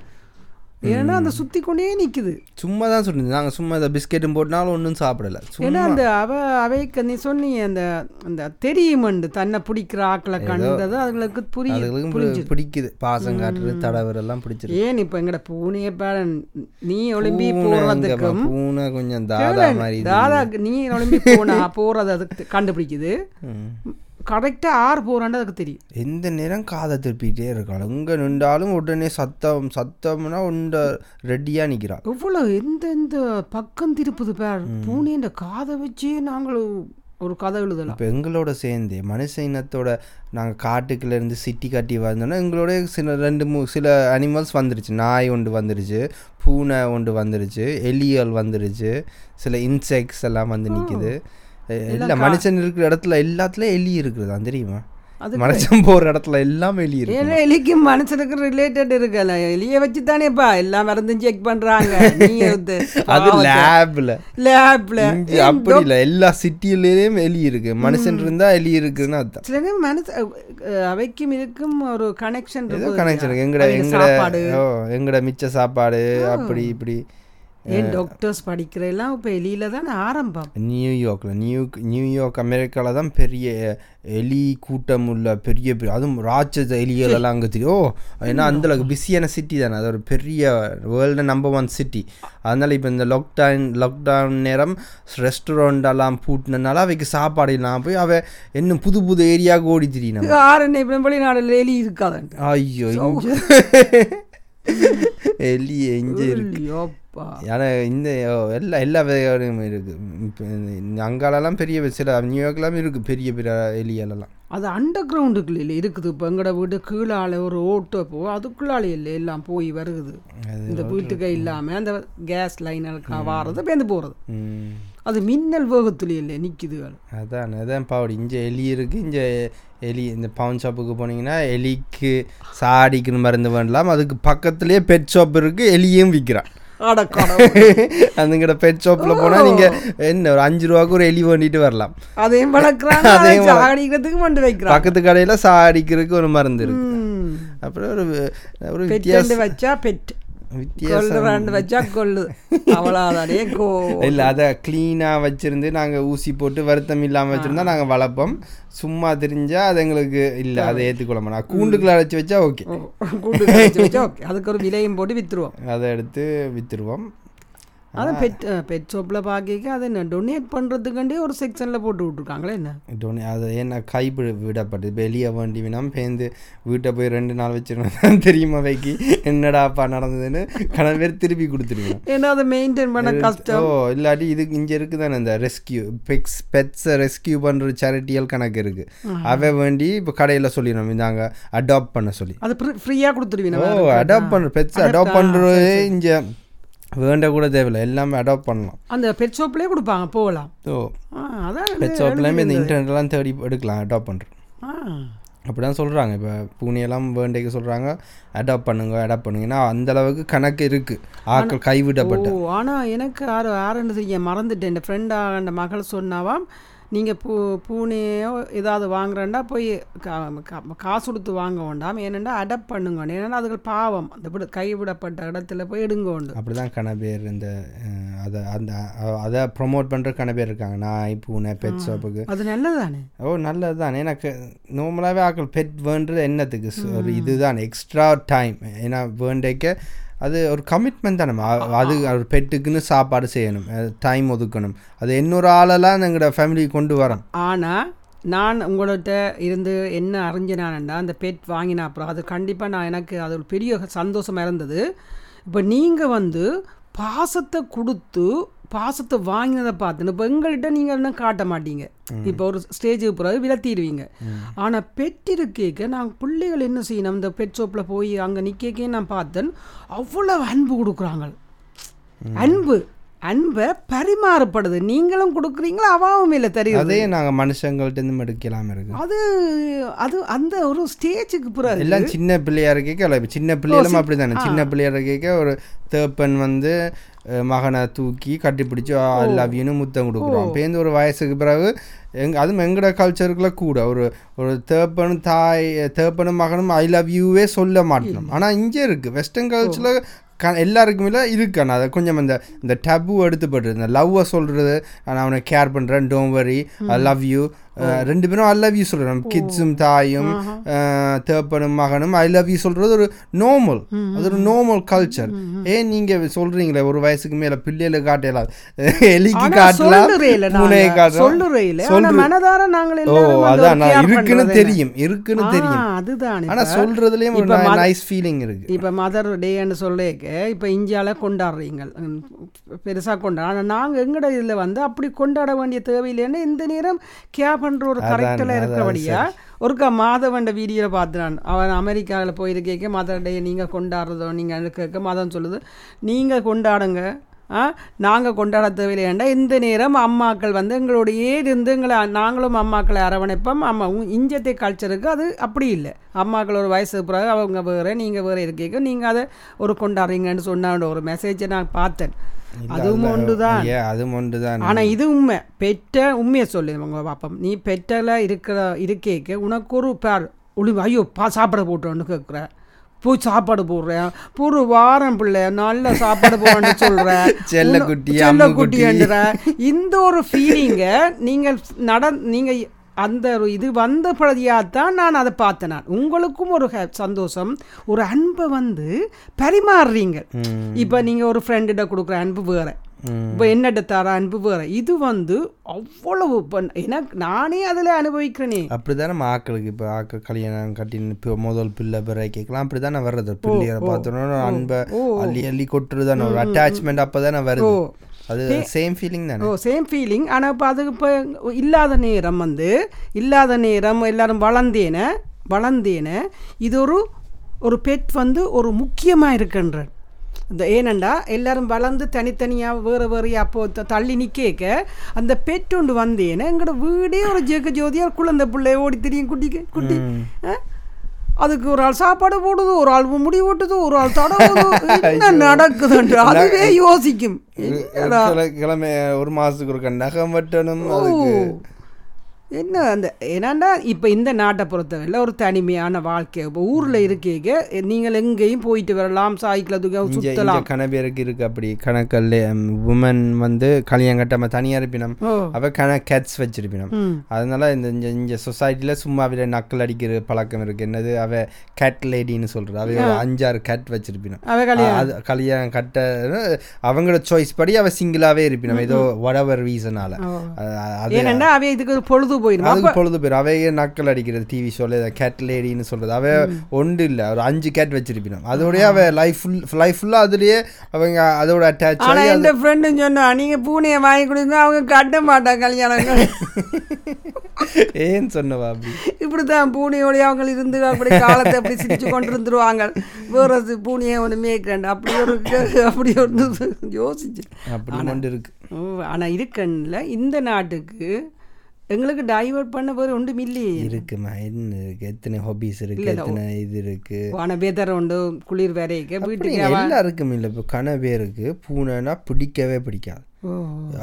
ஏன்னா அந்த சுற்றி கொண்டே நிற்குது சும்மா தான் சொல்லியிருந்தோம் நாங்கள் சும்மா இந்த பிஸ்கெட்டும் போட்டனாலும் ஒன்றும் சாப்பிடல. ஏன்னா அந்த அவ அவைக்கு நீ சொன்னீங்க அந்த அந்த தெரியுமண்டு தன்னை பிடிக்கிற ஆக்களை கண்டது அதுகளுக்கு புரியுது பிடிக்குது. பாசம் காட்டுறது தடவர் எல்லாம் பிடிச்சிருக்கு ஏன் இப்போ எங்கட பூனையை பாரு நீ ஒளிம்பி பூனை போகிறதுக்கும் பூனை கொஞ்சம் தாதா மாதிரி. தாதா நீ ஒளிம்பி போனா போகிறது அதுக்கு கண்டுபிடிக்குது. கரெக்டாக ஆறு போகிறான்னு அதுக்கு தெரியும். எந்த நேரம் காதை திருப்பிட்டே இருக்காள் எங்கே நின்றாலும் உடனே சத்தம் சத்தம்னா உண்ட ரெடியாக நிற்கிறாள் எவ்வளோ எந்த எந்த பக்கம் திருப்புது பேர்? பூனைன்ற காதை வச்சே நாங்கள் ஒரு கதை எழுதலாம். இப்போ எங்களோட சேர்ந்து மனுஷ இனத்தோட நாங்கள் காட்டுக்குள்ளேருந்து சிட்டி கட்டி வந்தோன்னா எங்களோட சில ரெண்டு மூ சில அனிமல்ஸ் வந்துருச்சு. நாய் ஒன்று வந்துருச்சு பூனை ஒன்று வந்துருச்சு எலியல் வந்துருச்சு சில இன்செக்ட்ஸ் எல்லாம் வந்து நிற்குது இல்லை மனுஷன் இருக்கிற இடத்துல எல்லாத்துலேயும் எலி இருக்குது தெரியுமா? மனுஷன் போகிற இடத்துல எல்லாம் எலி இருக்கு ஏன்னா எலிக்கும் மனுஷனுக்கு ரிலேட்டட் இருக்குல்ல எலியை வச்சு தானேப்பா எல்லா மருந்தும் செக் பண்றாங்க அது லேப்ல லேப்ல அப்படி இல்லை எல்லா சிட்டியிலேயும் எலி இருக்கு. மனுஷன் இருந்தா எலி இருக்குன்னு அர்த்தம் சில நேரம் மனசு அவைக்கும் இதுக்கும் ஒரு கனெக்ஷன் ஏதோ கனெக்ஷன் இருக்கு. எங்கட எங்கட எங்கட மிச்ச சாப்பாடு அப்படி இப்படி. ஏன் டாக்டர்ஸ் படிக்கிற எல்லாம் இப்போ எலியில தான் ஆரம்பம்? நியூயார்க்கில் நியூ நியூயார்க் அமெரிக்காவில் தான் பெரிய எலி கூட்டம் உள்ள பெரிய பெரிய அதுவும் ராட்சத எலிகளெல்லாம் அங்கே தெரியும். ஓ ஏன்னா அந்தளவுக்கு பிஸியான சிட்டி தானே. அது ஒரு பெரிய வேர்ல்டு நம்பர் ஒன் சிட்டி அதனால் இப்போ இந்த லாக்டவுன் லாக்டவுன் நேரம் ரெஸ்டாரண்ட் பூட்டினனால அவைக்கு சாப்பாடு இல்லாமல் போய் அவ இன்னும் புது புது ஏரியாவுக்கு ஓடி திரியின ஆறு இப்போ வெளிநாடுல எலி இருக்காதுன்ட்டு ஐயோ எலி எங்கே இருக்கு ஐயோப்பா. ஏன்னா இந்த எல்லா எல்லா வகையும் இருக்குது அங்காலெல்லாம் பெரிய சில நியூயார்க்லாம் இருக்குது பெரிய பெரிய எலியெல்லாம் அது அண்டர் கிரவுண்டுக்குள்ள இருக்குது. இப்போ எங்கட வீட்டு கீழால ஒரு ஓட்டோ போ அதுக்குள்ளாலே இல்லை எல்லாம் போய் வருகுது. இந்த வீட்டுக்கே இல்லாமல் அந்த கேஸ் லைனுக்கு வாரது பேந்து போகிறது. அது மின்னல் வேகத்துல இல்லை நிற்குதுகள். அதான் அதான் பாவடி. இங்கே எலி இருக்குது இங்கே எலி இந்த பவுன் ஷாப்புக்கு போனீங்கன்னா எலிக்கு சாடிக்குன்னு மருந்து வேண்டலாம் அதுக்கு பக்கத்துலேயே பெட் ஷாப் இருக்குது எலியும் விற்கிறான் அதுங்கிட்ட பெட் ஷாப்பில் போனால் நீங்கள் என்ன ஒரு அஞ்சு ரூபாய்க்கு ஒரு எலி வேண்டிட்டு வரலாம். அதையும் வளர்க்குறாங்க அதையும் சாகடிக்கிறதுக்கு கொண்டு வைக்கிறாங்க. பக்கத்து கடையில் சாடிக்கிறதுக்கு ஒரு மருந்து இருக்கு. அப்புறம் ஒரு ஒரு வித்தியாசம் வச்சா பெட் ரெண்டு வச்சா கொள்ளு. அவ்வளோதானே கோ. இல்லை அதை க்ளீனாக வச்சுருந்து நாங்கள் ஊசி போட்டு வருத்தம் இல்லாமல் வச்சுருந்தா நாங்கள் வளர்ப்போம். சும்மா தெரிஞ்சா அது எங்களுக்கு இல்லை அதை ஏற்றுக்கொள்ள மாட்டோம் கூண்டுக்குள்ள அடைச்சி வச்சா ஓகே வச்சா ஓகே அதுக்கு ஒரு விலையும் போட்டு வித்துருவோம். அதை எடுத்து விற்றுருவோம் அதான் பெட் பெட் ஷாப்பில் பார்க்க அதை என்ன டொனேட் பண்ணுறதுக்காண்டே ஒரு செக்ஷனில் போட்டு விட்ருக்காங்களே என்ன? டொனே அது என்ன கை விட- விடப்பட்டது. வெளியே வேண்டி வேணாம் பேந்து வீட்டை போய் ரெண்டு நாள் வச்சிருந்தேன் தெரியுமா வைக்கி? என்னடாப்பா நடந்ததுன்னு கணவன் பேர் திருப்பி கொடுத்துருவேன் ஏன்னா அதை மெயின்டைன் பண்ண கஷ்டம். ஓ இல்லாட்டி இது இங்கே இருக்குது தானே இந்த ரெஸ்கியூ பெக்ஸ் பெட்ஸை ரெஸ்கியூ பண்ணுற சேரிட்டியல் கணக்கு இருக்குது அவ வேண்டி இப்போ கடையில் சொல்லிடணும் இந்தாங்க அடாப்ட் பண்ண சொல்லி. அது ஃப்ரீயாக கொடுத்துருவீங்க ஓ அடாப்ட் பண்ணுற பெட்ஸ் அடாப்ட் பண்ணுறது இங்கே வேண்ட கூட தேவையில்லை. எல்லாமே அடாப்ட் பண்ணலாம். அந்த பெட் ஷாப்லேயே கொடுப்பாங்க போகலாம். ஓ அதான் பெட் ஷாப்லேயுமே இந்த இன்டர்நெட்லாம் தேடி எடுக்கலாம் அடாப்ட் பண்ணுறோம் அப்படி தான் சொல்கிறாங்க இப்போ பூனையெல்லாம் வேண்டைக்கு சொல்கிறாங்க அடாப்ட் பண்ணுங்க அடாப்ட் பண்ணுங்கன்னா அந்த அளவுக்கு கணக்கு இருக்குது ஆக்கள் கைவிடப்பட்ட. ஆனால் எனக்கு யாருன்னு செய்ய மறந்துட்டேன். என் ஃப்ரெண்டாக அந்த மகள் சொன்னாவாம் நீங்கள் பூ பூனையோ ஏதாவது வாங்குறேன்டா போய் கா- காசு கொடுத்து வாங்க வேண்டாம். ஏனெண்டா அடப்ட் பண்ணுங்க ஏன்னா அதுக்கு பாவம். அந்த விட கைவிடப்பட்ட இடத்துல போய் எடுங்க உண்டு அப்படி தான் கன பேர் இந்த அதை அந்த அதை ப்ரொமோட் பண்ணுற கன பேர் இருக்காங்க. நாய் பூனை பெட் ஷாப்புக்கு அது நல்லது தானே ஓ நல்லது தான் எனக்கு நார்மலாகவே ஆக்கள் பெட் வேண்டது என்னத்துக்கு ஒரு இதுதான் எக்ஸ்ட்ரா டைம் ஏன்னா வேண்டைக்க அது ஒரு கமிட்மெண்ட் தானே அது ஒரு பெட்டுக்குன்னு சாப்பாடு செய்யணும் டைம் ஒதுக்கணும். அது இன்னொரு ஆளெல்லாம் எங்களோட ஃபேமிலி கொண்டு வரோம் ஆனால் நான் உங்கள்கிட்ட இருந்து என்ன அறிஞ்சினானண்டா அந்த பெட் வாங்கின அப்புறம் அது கண்டிப்பாக நான் எனக்கு அது ஒரு பெரிய சந்தோஷமாக இருந்தது. இப்போ நீங்கள் வந்து பாசத்தை கொடுத்து பாசத்தை வாங்கினதை பார்த்துன்னு இப்போ எங்கள்கிட்ட நீங்கள் இன்னும் காட்ட மாட்டீங்க? இப்போ ஒரு ஸ்டேஜுக்கு பிறகு விலத்திடுவீங்க. ஆனால் பெட் இருக்கேக்க நாங்கள் பிள்ளைகள் என்ன செய்யணும்? இந்த பெட் ஷாப்பில் போய் அங்கே நிற்கக்கே நான் பார்த்தேன். அவ்வளோ அன்பு கொடுக்குறாங்க. அன்பு. அன்பை பரிமாறப்படுது. நீங்களும் கொடுக்குறீங்களா? அவாவும் இல்லை தெரியுது. அதே நாங்கள் மனுஷங்கள்ட்ட இருந்து எடுக்கலாம் இருக்கு. அது அது அந்த ஒரு ஸ்டேஜுக்கு பிறகு எல்லாம் சின்ன பிள்ளையா இருக்கேக்க இல்லை சின்ன பிள்ளைகளும் அப்படி தானே சின்ன பிள்ளையா இருக்கேக்க ஒரு தேப்பன் வந்து மகனை தூக்கி கட்டிப்பிடிச்சு ஐ லவ் யூன்னு முத்தம் கொடுக்குறோம். பேருந்து ஒரு வயசுக்கு பிறகு எங்க அதுவும் எங்கட கல்ச்சருக்குள்ள கூட ஒரு ஒரு தேப்பனும் தாய் தேப்பனும் மகனும் ஐ லவ் யூவே சொல்ல மாட்டோம். ஆனால் இங்கே இருக்குது வெஸ்டர்ன் கல்ச்சரில் க எல்லாருக்குமே இருக்கு ஆனால் அதை கொஞ்சம் இந்த இந்த டபு எடுத்துப்பட்டு இந்த லவ்வை சொல்கிறது நான் அவனை கேர் பண்ணுறேன் டோன் வரி ஐ லவ் யூ ரெண்டு பேரும் ஐ லவ் யூ சொல்கிறோம் கிட்ஸும் தாயும் தேப்பனும் மகனும் ஐ லவ் யூ சொல்கிறது ஒரு நார்மல் அது ஒரு நார்மல் கல்ச்சர் ஏன் நீங்கள் சொல்கிறீங்களே ஒரு வயசுக்கு மேலே பிள்ளைகளை காட்டலாம் எலிக்கு காட்டலாம் பூனையை மனதார நாங்கள் ஓ அதான் இருக்குன்னு தெரியும் இருக்குன்னு? தெரியும். அதுதான் ஆனா இப்ப. சொல்றதுலயும் ஒரு நைஸ் ஃபீலிங் இருக்கு. இப்போ மதர் டேன்னு சொல்லிக்க இப்போ இந்தியாவில் கொண்டாடுறீங்க பெருசாக கொண்டாட ஆனால் நாங்கள் எங்கட இதில் வந்து அப்படி கொண்டாட வேண்டிய தேவையில்லைன்னு இந்த நேரம் கேர் பண்ணுற ஒரு கரெக்டில் இருக்கிறபடியா ஒருக்கா மாதவண்ட வீடியோவில் பார்த்து நான் அவன் அமெரிக்காவில் போயிருக்கேக்க மதர் டே நீங்கள் கொண்டாடுறதோ நீங்கள் கேட்க மதம் சொல்லுது நீங்கள் கொண்டாடுங்க. நாங்கள் கொண்டாட தேவையில்லையாண்டா இந்த நேரம் அம்மாக்கள் வந்து எங்களோடையே இருந்து எங்களை நாங்களும் அம்மாக்களை அரவணைப்போம். அம்மா இஞ்சத்தை கல்ச்சருக்கு அது அப்படி இல்லை. அம்மாக்கள் ஒரு வயசுக்கு பிறகு அவங்க வேறு நீங்கள் வேறு இருக்கீங்க நீங்கள் அதை ஒரு கொண்டாடுறீங்கன்னு சொன்ன ஒரு மெசேஜை நான் பார்த்தேன். அதுவும் ஒன்று தான் ஏ அதுவும் ஒன்று தான் ஆனால் இது உண்மை. பெற்ற உண்மையை சொல்லு உங்க பாப்பம். நீ பெற்றல இருக்கிற இருக்கேக்க உனக்கு ஒரு பேர் ஒளி ஐயோ பா சாப்பிட போட்டோன்னு கேட்குற போய் சாப்பாடு போடுறேன் ஒரு வாரம் பிள்ளை நல்ல சாப்பாடு போடுறேன்னு சொல்கிறேன் செல்லக்குட்டி, செல்லக்குட்டின்ற இந்த ஒரு ஃபீலிங்கை நீங்கள் நட நீங்கள் அந்த இது வந்த பிரதியாக தான் நான் அதை பார்த்தேன் நான் உங்களுக்கும் ஒரு சந்தோஷம் ஒரு அன்பை வந்து பரிமாறுறீங்க. இப்போ நீங்கள் ஒரு ஃப்ரெண்டிட்ட கொடுக்குற அன்பு வேறு. இப்போ என்னட்ட தர அன்பு வேறு. இது வந்து அவ்வளவு எனக்கு நானே அதில் அனுபவிக்கிறேனே. அப்படிதானே நம்ம ஆக்களுக்கு இப்போ ஆக்கள் கல்யாணம் கட்டின்னு இப்போ முதல் பிள்ளை பிற கேட்கலாம். அப்படி தானே வர்றது பிள்ளையரை பார்த்தோன்னா அன்பை அள்ளி அள்ளி கொட்டுறதானே ஒரு அட்டாச்மெண்ட் அப்போ தானே வருது. அது சேம் ஃபீலிங் தானே? ஓ சேம் ஃபீலிங் ஆனால் இப்போ அது இப்போ இல்லாத நேரம் வந்து இல்லாத நேரம் எல்லாரும் வளர்ந்தேன வளர்ந்தேன இது ஒரு ஒரு பெட் வந்து ஒரு முக்கியமாக இருக்குன்ற. இந்த ஏனண்டா எல்லாரும் வளர்ந்து தனித்தனியாக வேறு வேறு அப்போ தள்ளி நிற்க அந்த பெட் ஒன்று வந்தேன எங்களோட வீடே ஒரு ஜெக ஜோதியாக குழந்தை பிள்ளை ஓடி தெரியும் குட்டிக்கு குட்டி. ஆ? அதுக்கு ஒரு ஆள் சாப்பாடு போடுது ஒரு ஆள் முடி ஓட்டுது ஒரு ஆள் தடவுது. என்ன நடக்குதுன்ற அதுவே யோசிக்கும். கிழமை ஒரு மாசத்துக்கு ஒரு நகம் வெட்டணும் அதுக்கு. என்ன அந்த ஏன்னாண்டா இப்போ இந்த நாட்டை பொறுத்தவரையில் ஒரு தனிமையான வாழ்க்கை. இப்போ ஊரில் இருக்கீங்க நீங்கள் எங்கேயும் போயிட்டு வரலாம் சாய்க்கிளத்துக்கு இங்க இங்க சுற்றலாம் கன பேருக்கு இருக்கு அப்படி. கணக்கல்ல உமன் வந்து கல்யாணம் கட்டாம தனியா இருப்பினம். அவ கண கேட்ஸ் வச்சிருப்பினம். அதனால இந்த இங்க சொசைட்டில சும்மா அவள நக்கல் அடிக்கிற பழக்கம் இருக்கு. என்னது? அவ கேட் லேடின்னு சொல்றது. அவ அஞ்சாறு கேட் வச்சிருப்பினம். அவ கல்யாணம். அது கல்யாணம் கட்ட அவங்களோட சாய்ஸ் படி அவ சிங்கிளாவே இருப்பினம். ஏதோ whatever ரீசனால. அது அவை இதுக்கு ஒரு பொழுது போயிடும் அதுக்கு பொழுது பேர் அவையே நக்கல் அடிக்கிறது டிவி ஷோல கேட் லேடின்னு சொல்றது. அவ ஒன்று இல்ல. ஒரு அஞ்சு கேட் வச்சிருப்பினோம். அதோடய அவ லைஃப் ஃபுல் லைஃப் ஃபுல்லா அதுலயே அவங்க அதோட அட்டாச் ஆனா ஆகி எந்த ஃப்ரெண்டும் சொன்னா நீங்க பூனையை வாங்கி கொடுங்க அவங்க கட்ட மாட்டாங்க கல்யாணங்கள் ஏன்னு சொன்னவா அப்படி? இப்படித்தான் பூனையோடய அவங்க இருந்து அப்படி காலத்தை அப்படி சிரிச்சு கொண்டு இருந்துருவாங்க வேற பூனையை ஒன்று மேய்க்கிறேன் அப்படி ஒரு அப்படி ஒன்று யோசிச்சு. அப்படி கொண்டு இருக்கு. ஆனால் இருக்கன்ல இந்த நாட்டுக்கு எங்களுக்கு டைவர்ட் பண்ண வேறு ஒன்றும் இல்லையே. இருக்குமா? என்ன இருக்கு? எத்தனை ஹாபிஸ் இருக்கு? எத்தனை இது இருக்கு? ஆனால் வெதர் உண்டு குளிர் வரைக்க அப்படி வீட்டுக்கு எல்லாருக்கும் இல்லை. இப்போ கன பேருக்கு பூனைனா பிடிக்கவே பிடிக்காது.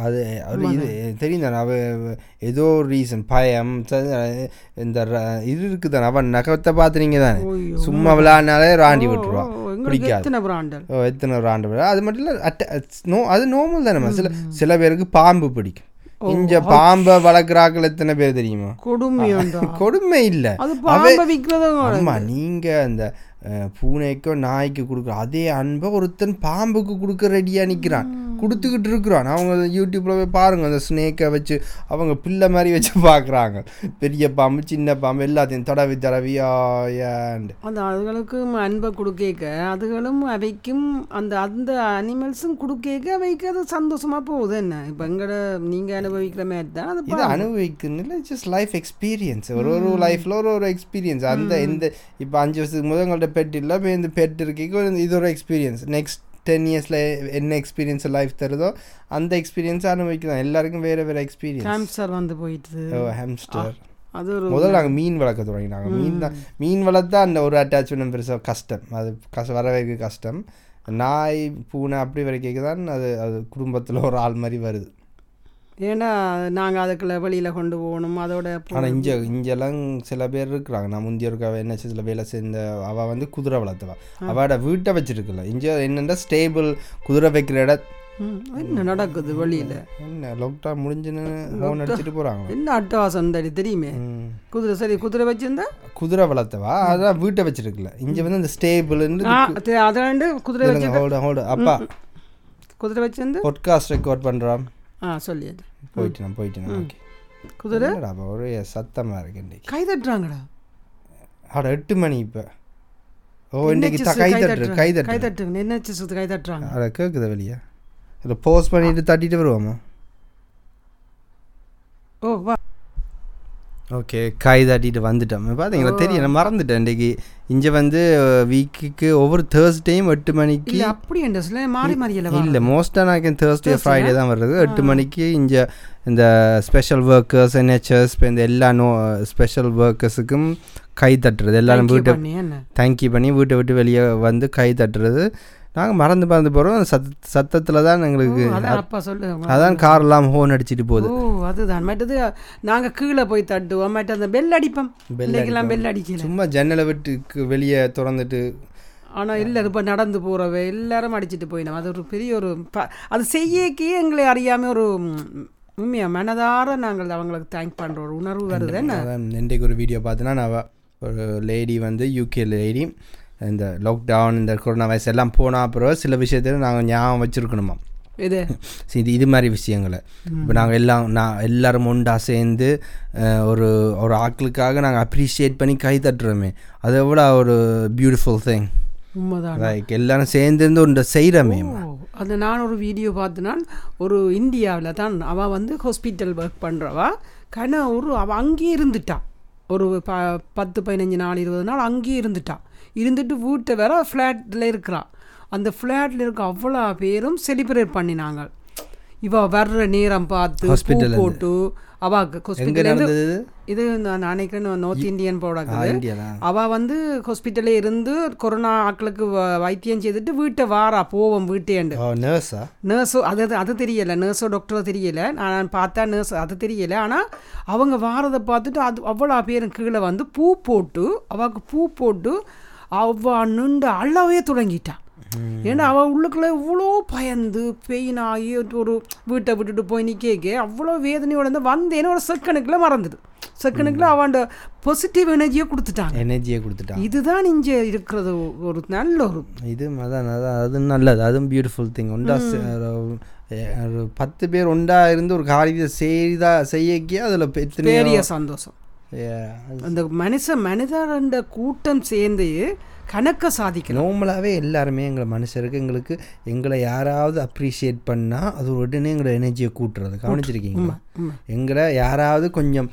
அது இது தெரியும் தானே அவ ஏதோ ரீசன் பயம் இந்த இது இருக்குதானே அவன் நகத்தை பார்த்துறீங்க தானே. சும்மா விளையாடினாலே ராண்டி விட்டுருவான் பிடிக்காது. எத்தனை விட அது மட்டும் இல்லை அட்ட நோ அது நார்மல் தானே. சில சில பேருக்கு பாம்பு பிடிக்கும். இங்க பாம்பை வளர்க்குறாக்கள் எத்தனை பேர் தெரியுமா? கொடுமையுண்டா? கொடுமை இல்லை. ஆமா நீங்க அந்த அஹ், பூனைக்கோ நாய்க்கு கொடுக்குற அதே அன்பை ஒருத்தன் பாம்புக்கு கொடுக்க ரெடியா நிக்கிறான். கொடுத்துக்கிட்டு இருக்கிறான். அவங்க யூடியூப்ல போய் பாருங்க அந்த ஸ்னேக்கை வச்சு அவங்க பிள்ளை மாதிரி வச்சு பார்க்குறாங்க. பெரிய பாம்பு சின்ன பாம்பு எல்லாத்தையும் தடவி தடவி ஆயாண்டு அந்த அதுகளுக்கும் அன்பை கொடுக்க அதுகளும் அவைக்கும் அந்த அந்த அனிமல்ஸும் கொடுக்க அவைக்கு அது சந்தோஷமா போகுது என்ன? இப்போ எங்கட நீங்க அனுபவிக்கிற மாதிரி தான் அது இது அனுபவிக்கணும் இல்லை ஜஸ்ட் லைஃப் எக்ஸ்பீரியன்ஸ் ஒரு ஒரு லைஃப்பில் ஒரு ஒரு எக்ஸ்பீரியன்ஸ் அந்த இந்த இப்போ அஞ்சு வருஷத்துக்கு முதல் உங்கள்ட்ட பெட் இல்லை இப்போ இந்த பெட் இருக்கீங்க இது ஒரு எக்ஸ்பீரியன்ஸ் நெக்ஸ்ட் டென் இயர்ஸில் என்ன எக்ஸ்பீரியன்ஸ் லைஃப் தருதோ அந்த எக்ஸ்பீரியன்ஸ் அனுபவிக்கலாம் எல்லாருக்கும் வேறு வேறு எக்ஸ்பீரியன்ஸ் கேம்சர் வந்து போயிட்டு ஹேம்ஸ்டர் அது ஒரு முதல்ல நாங்கள் மீன் வளர்க்க தொடங்கினாங்க மீன் தான் மீன் வளர்த்தா அந்த ஒரு அட்டாச்மெண்ட் பெருசாக கஷ்டம் அது கஷ்ட வரவேற்க கஷ்டம் நாய் பூனை அப்படி வரைக்கும் தான் அது அது குடும்பத்தில் ஒரு ஆள் மாதிரி வருது ஏன்னா நாங்கள் அதுக்குள்ள வெளியில் கொண்டு போகணும் அதோட ஆனால் இங்கே இங்கெல்லாம் சில பேர் இருக்கிறாங்க. நான் முந்தைய இருக்க என்ன சில வேலை சேர்ந்த அவள் வந்து குதிரை வளர்த்தவா. அவட வீட்டை வச்சிருக்கல. இங்கே என்னென்னா ஸ்டேபிள் குதிரை வைக்கிற இட ம், என்ன நடக்குது வெளியில்? என்ன லாக்டவுன் முடிஞ்சுன்னு ஃபோன் அடிச்சுட்டு போகிறாங்க என்ன அட்டவாசம் தடி தெரியுமே? குதிரை சரி குதிரை வச்சிருந்தா? குதிரை வளர்த்தவா. அதான் வீட்டை வச்சிருக்கல. இங்கே வந்து இந்த ஸ்டேபிள்னு அதாண்டு குதிரை வச்சு ஹோல்டு ஹோல்டு அப்பா. குதிரை வச்சிருந்து பாட்காஸ்ட் ரெக்கார்ட் பண்ணுறான் ஆ சொல்லியது போயிட்டேன் போயிட்டேன் ஓகே குதிரை ஒரே சத்தமாக இருக்கு இன்னைக்கு கை தட்டுறாங்கடா அட எட்டு மணி இப்போ ஓ இன்னைக்கு கை தட்டுரு கை கை தட்டு தட்டுங்க என்ன சுத்து கை தட்டுறாங்க அட கேட்குது வெளியே இதில் போஸ்ட் பண்ணிட்டு தட்டிட்டு வருவோமா ஓ வா ஓகே கை தட்டிட்டு வந்துட்டோம். பார்த்தீங்களா தெரியும் நான் மறந்துட்டேன் இன்றைக்கி இங்கே வந்து வீக்குக்கு ஒவ்வொரு தேர்ஸ்டேயும் எட்டு மணிக்கு அப்படி மாறி மாறி இல்லை மோஸ்ட்டாக நான் தேர்ஸ்டே ஃப்ரைடே தான் வருது எட்டு மணிக்கு இங்கே இந்த ஸ்பெஷல் ஒர்க்கர்ஸ் என்ஹெச்எஸ் இப்போ இந்த எல்லா நோ ஸ்பெஷல் ஒர்க்கர்ஸுக்கும் கை தட்டுறது. எல்லாரும் வீட்டை தேங்க்யூ பண்ணி வீட்டை விட்டு வெளியே வந்து கை தட்டுறது. நாங்கள் மறந்து மறந்து போகிறோம் சத் சத்தத்தில் தான் எங்களுக்கு அப்பா சொல்லு அதான் கார்லாம் ஹோன் அடிச்சிட்டு போகுது. ஓ அதுதான். மற்றது நாங்க கீழே போய் தட்டுவோம். மற்ற அந்த பெல் அடிப்போம். Bell பிள்ளைக்கெல்லாம் பெல் அடிக்கல. சும்மா ஜன்னலை விட்டுக்கு வெளியே திறந்துட்டு. ஆனால் எல்லாரும் இப்போ நடந்து போகிறவ எல்லாரும் அடிச்சிட்டு போயினோம். அது ஒரு பெரிய ஒரு ப அது செய்யக்கே எங்களை அறியாமல் ஒரு ம், உண்மையா மனதார நாங்கள் அவங்களுக்கு தேங்க் பண்ணுற ஒரு உணர்வு வருது என்ன? இன்றைக்கு ஒரு வீடியோ பார்த்தேன்னா நான் ஒரு லேடி வந்து யூகே லேடி இந்த லாக்டவுன் இந்த கொரோனா வைரஸ் எல்லாம் போன அப்புறம் சில விஷயத்தில் நாங்கள் ஞாபகம் வச்சுருக்கணுமா? இது இது இது மாதிரி விஷயங்களை. இப்போ நாங்கள் எல்லாம் நான் எல்லாரும் ஒண்டா சேர்ந்து ஒரு ஒரு ஆட்களுக்காக நாங்கள் அப்ரிஷியேட் பண்ணி கை தட்டுறோமே. அது எவ்வளோ ஒரு பியூட்டிஃபுல் திங் லைக் எல்லாரும் சேர்ந்து ஒன்றை செய்கிறோமே அது நான் ஒரு வீடியோ பார்த்தேன்னா ஒரு இந்தியாவில் தான் அவள் வந்து ஹாஸ்பிட்டல் ஒர்க் பண்ணுறவா கன ஒரு அவள் அங்கேயே இருந்துட்டா. ஒரு ப பத்து பதினஞ்சு நாள் இருபது நாள் அங்கேயே இருந்துட்டா. இருந்துட்டு வீட்டை வேற ஃப்ளாட்டில் இருக்கிறா. அந்த ஃப்ளாட்டில் இருக்க அவ்வளோ பேரும் செலிப்ரேட் பண்ணினாங்க. இவ வர்ற நேரம் பார்த்து பூ Hospital ல போட்டு அவாக்கு ஹாஸ்பிட்டல் இது? நான் நினைக்கிறேன் நார்த் இந்தியன் இந்தியாலா அவள் வந்து ஹாஸ்பிட்டலே இருந்து கொரோனா ஆட்களுக்கு வ- வைத்தியம் செய்துட்டு வீட்டை வாரா போவோம் வீட்டேண்டு. நர்ஸா நர்ஸோ அது அது தெரியலை. நர்ஸோ டாக்டரோ தெரியல. நான் பார்த்தா நர்ஸ் அது தெரியல. ஆனால் அவங்க வாரதை பார்த்துட்டு அது அவ்வளோ பேரும் கீழே வந்து பூ போட்டு அவளுக்கு பூ போட்டு அவ நின்று அழவே தொடங்கிட்டா ஏன்னா அவள் உள்ளுக்குள்ள இவ்வளோ பயந்து பெயின் ஆகி ஒரு வீட்டை விட்டுட்டு போய் நிற்க அவ்வளோ வேதனையோட இருந்து வந்தேன்னு ஒரு செகண்டுக்குள்ள மறந்துடு. செகண்டுக்குள்ள அவன் பாசிட்டிவ் எனர்ஜியை கொடுத்துட்டாங்க. எனர்ஜியை கொடுத்துட்டான். இதுதான் இங்கே இருக்கிறது ஒரு நல்ல ஒரு இது அதான் அதான் அது நல்லது. அதுவும் பியூட்டிஃபுல் திங் ஒரு பத்து பேர் ஒண்டா இருந்து ஒரு காரியத்தை செய்தா செய்யக்கே அதில் பெரிய சந்தோஷம். அந்த மனுஷ மனிதரண்ட கூட்டம் சேர்ந்து கணக்க சாதிக்கணும். நார்மலாகவே எல்லாருமே எங்களை மனுஷருக்கு எங்களுக்கு எங்களை யாராவது அப்ரிஷியேட் பண்ணால் அது உடனே எங்களோட எனர்ஜியை கூட்டுறது. கவனிச்சிருக்கீங்களா. எங்களை யாராவது கொஞ்சம்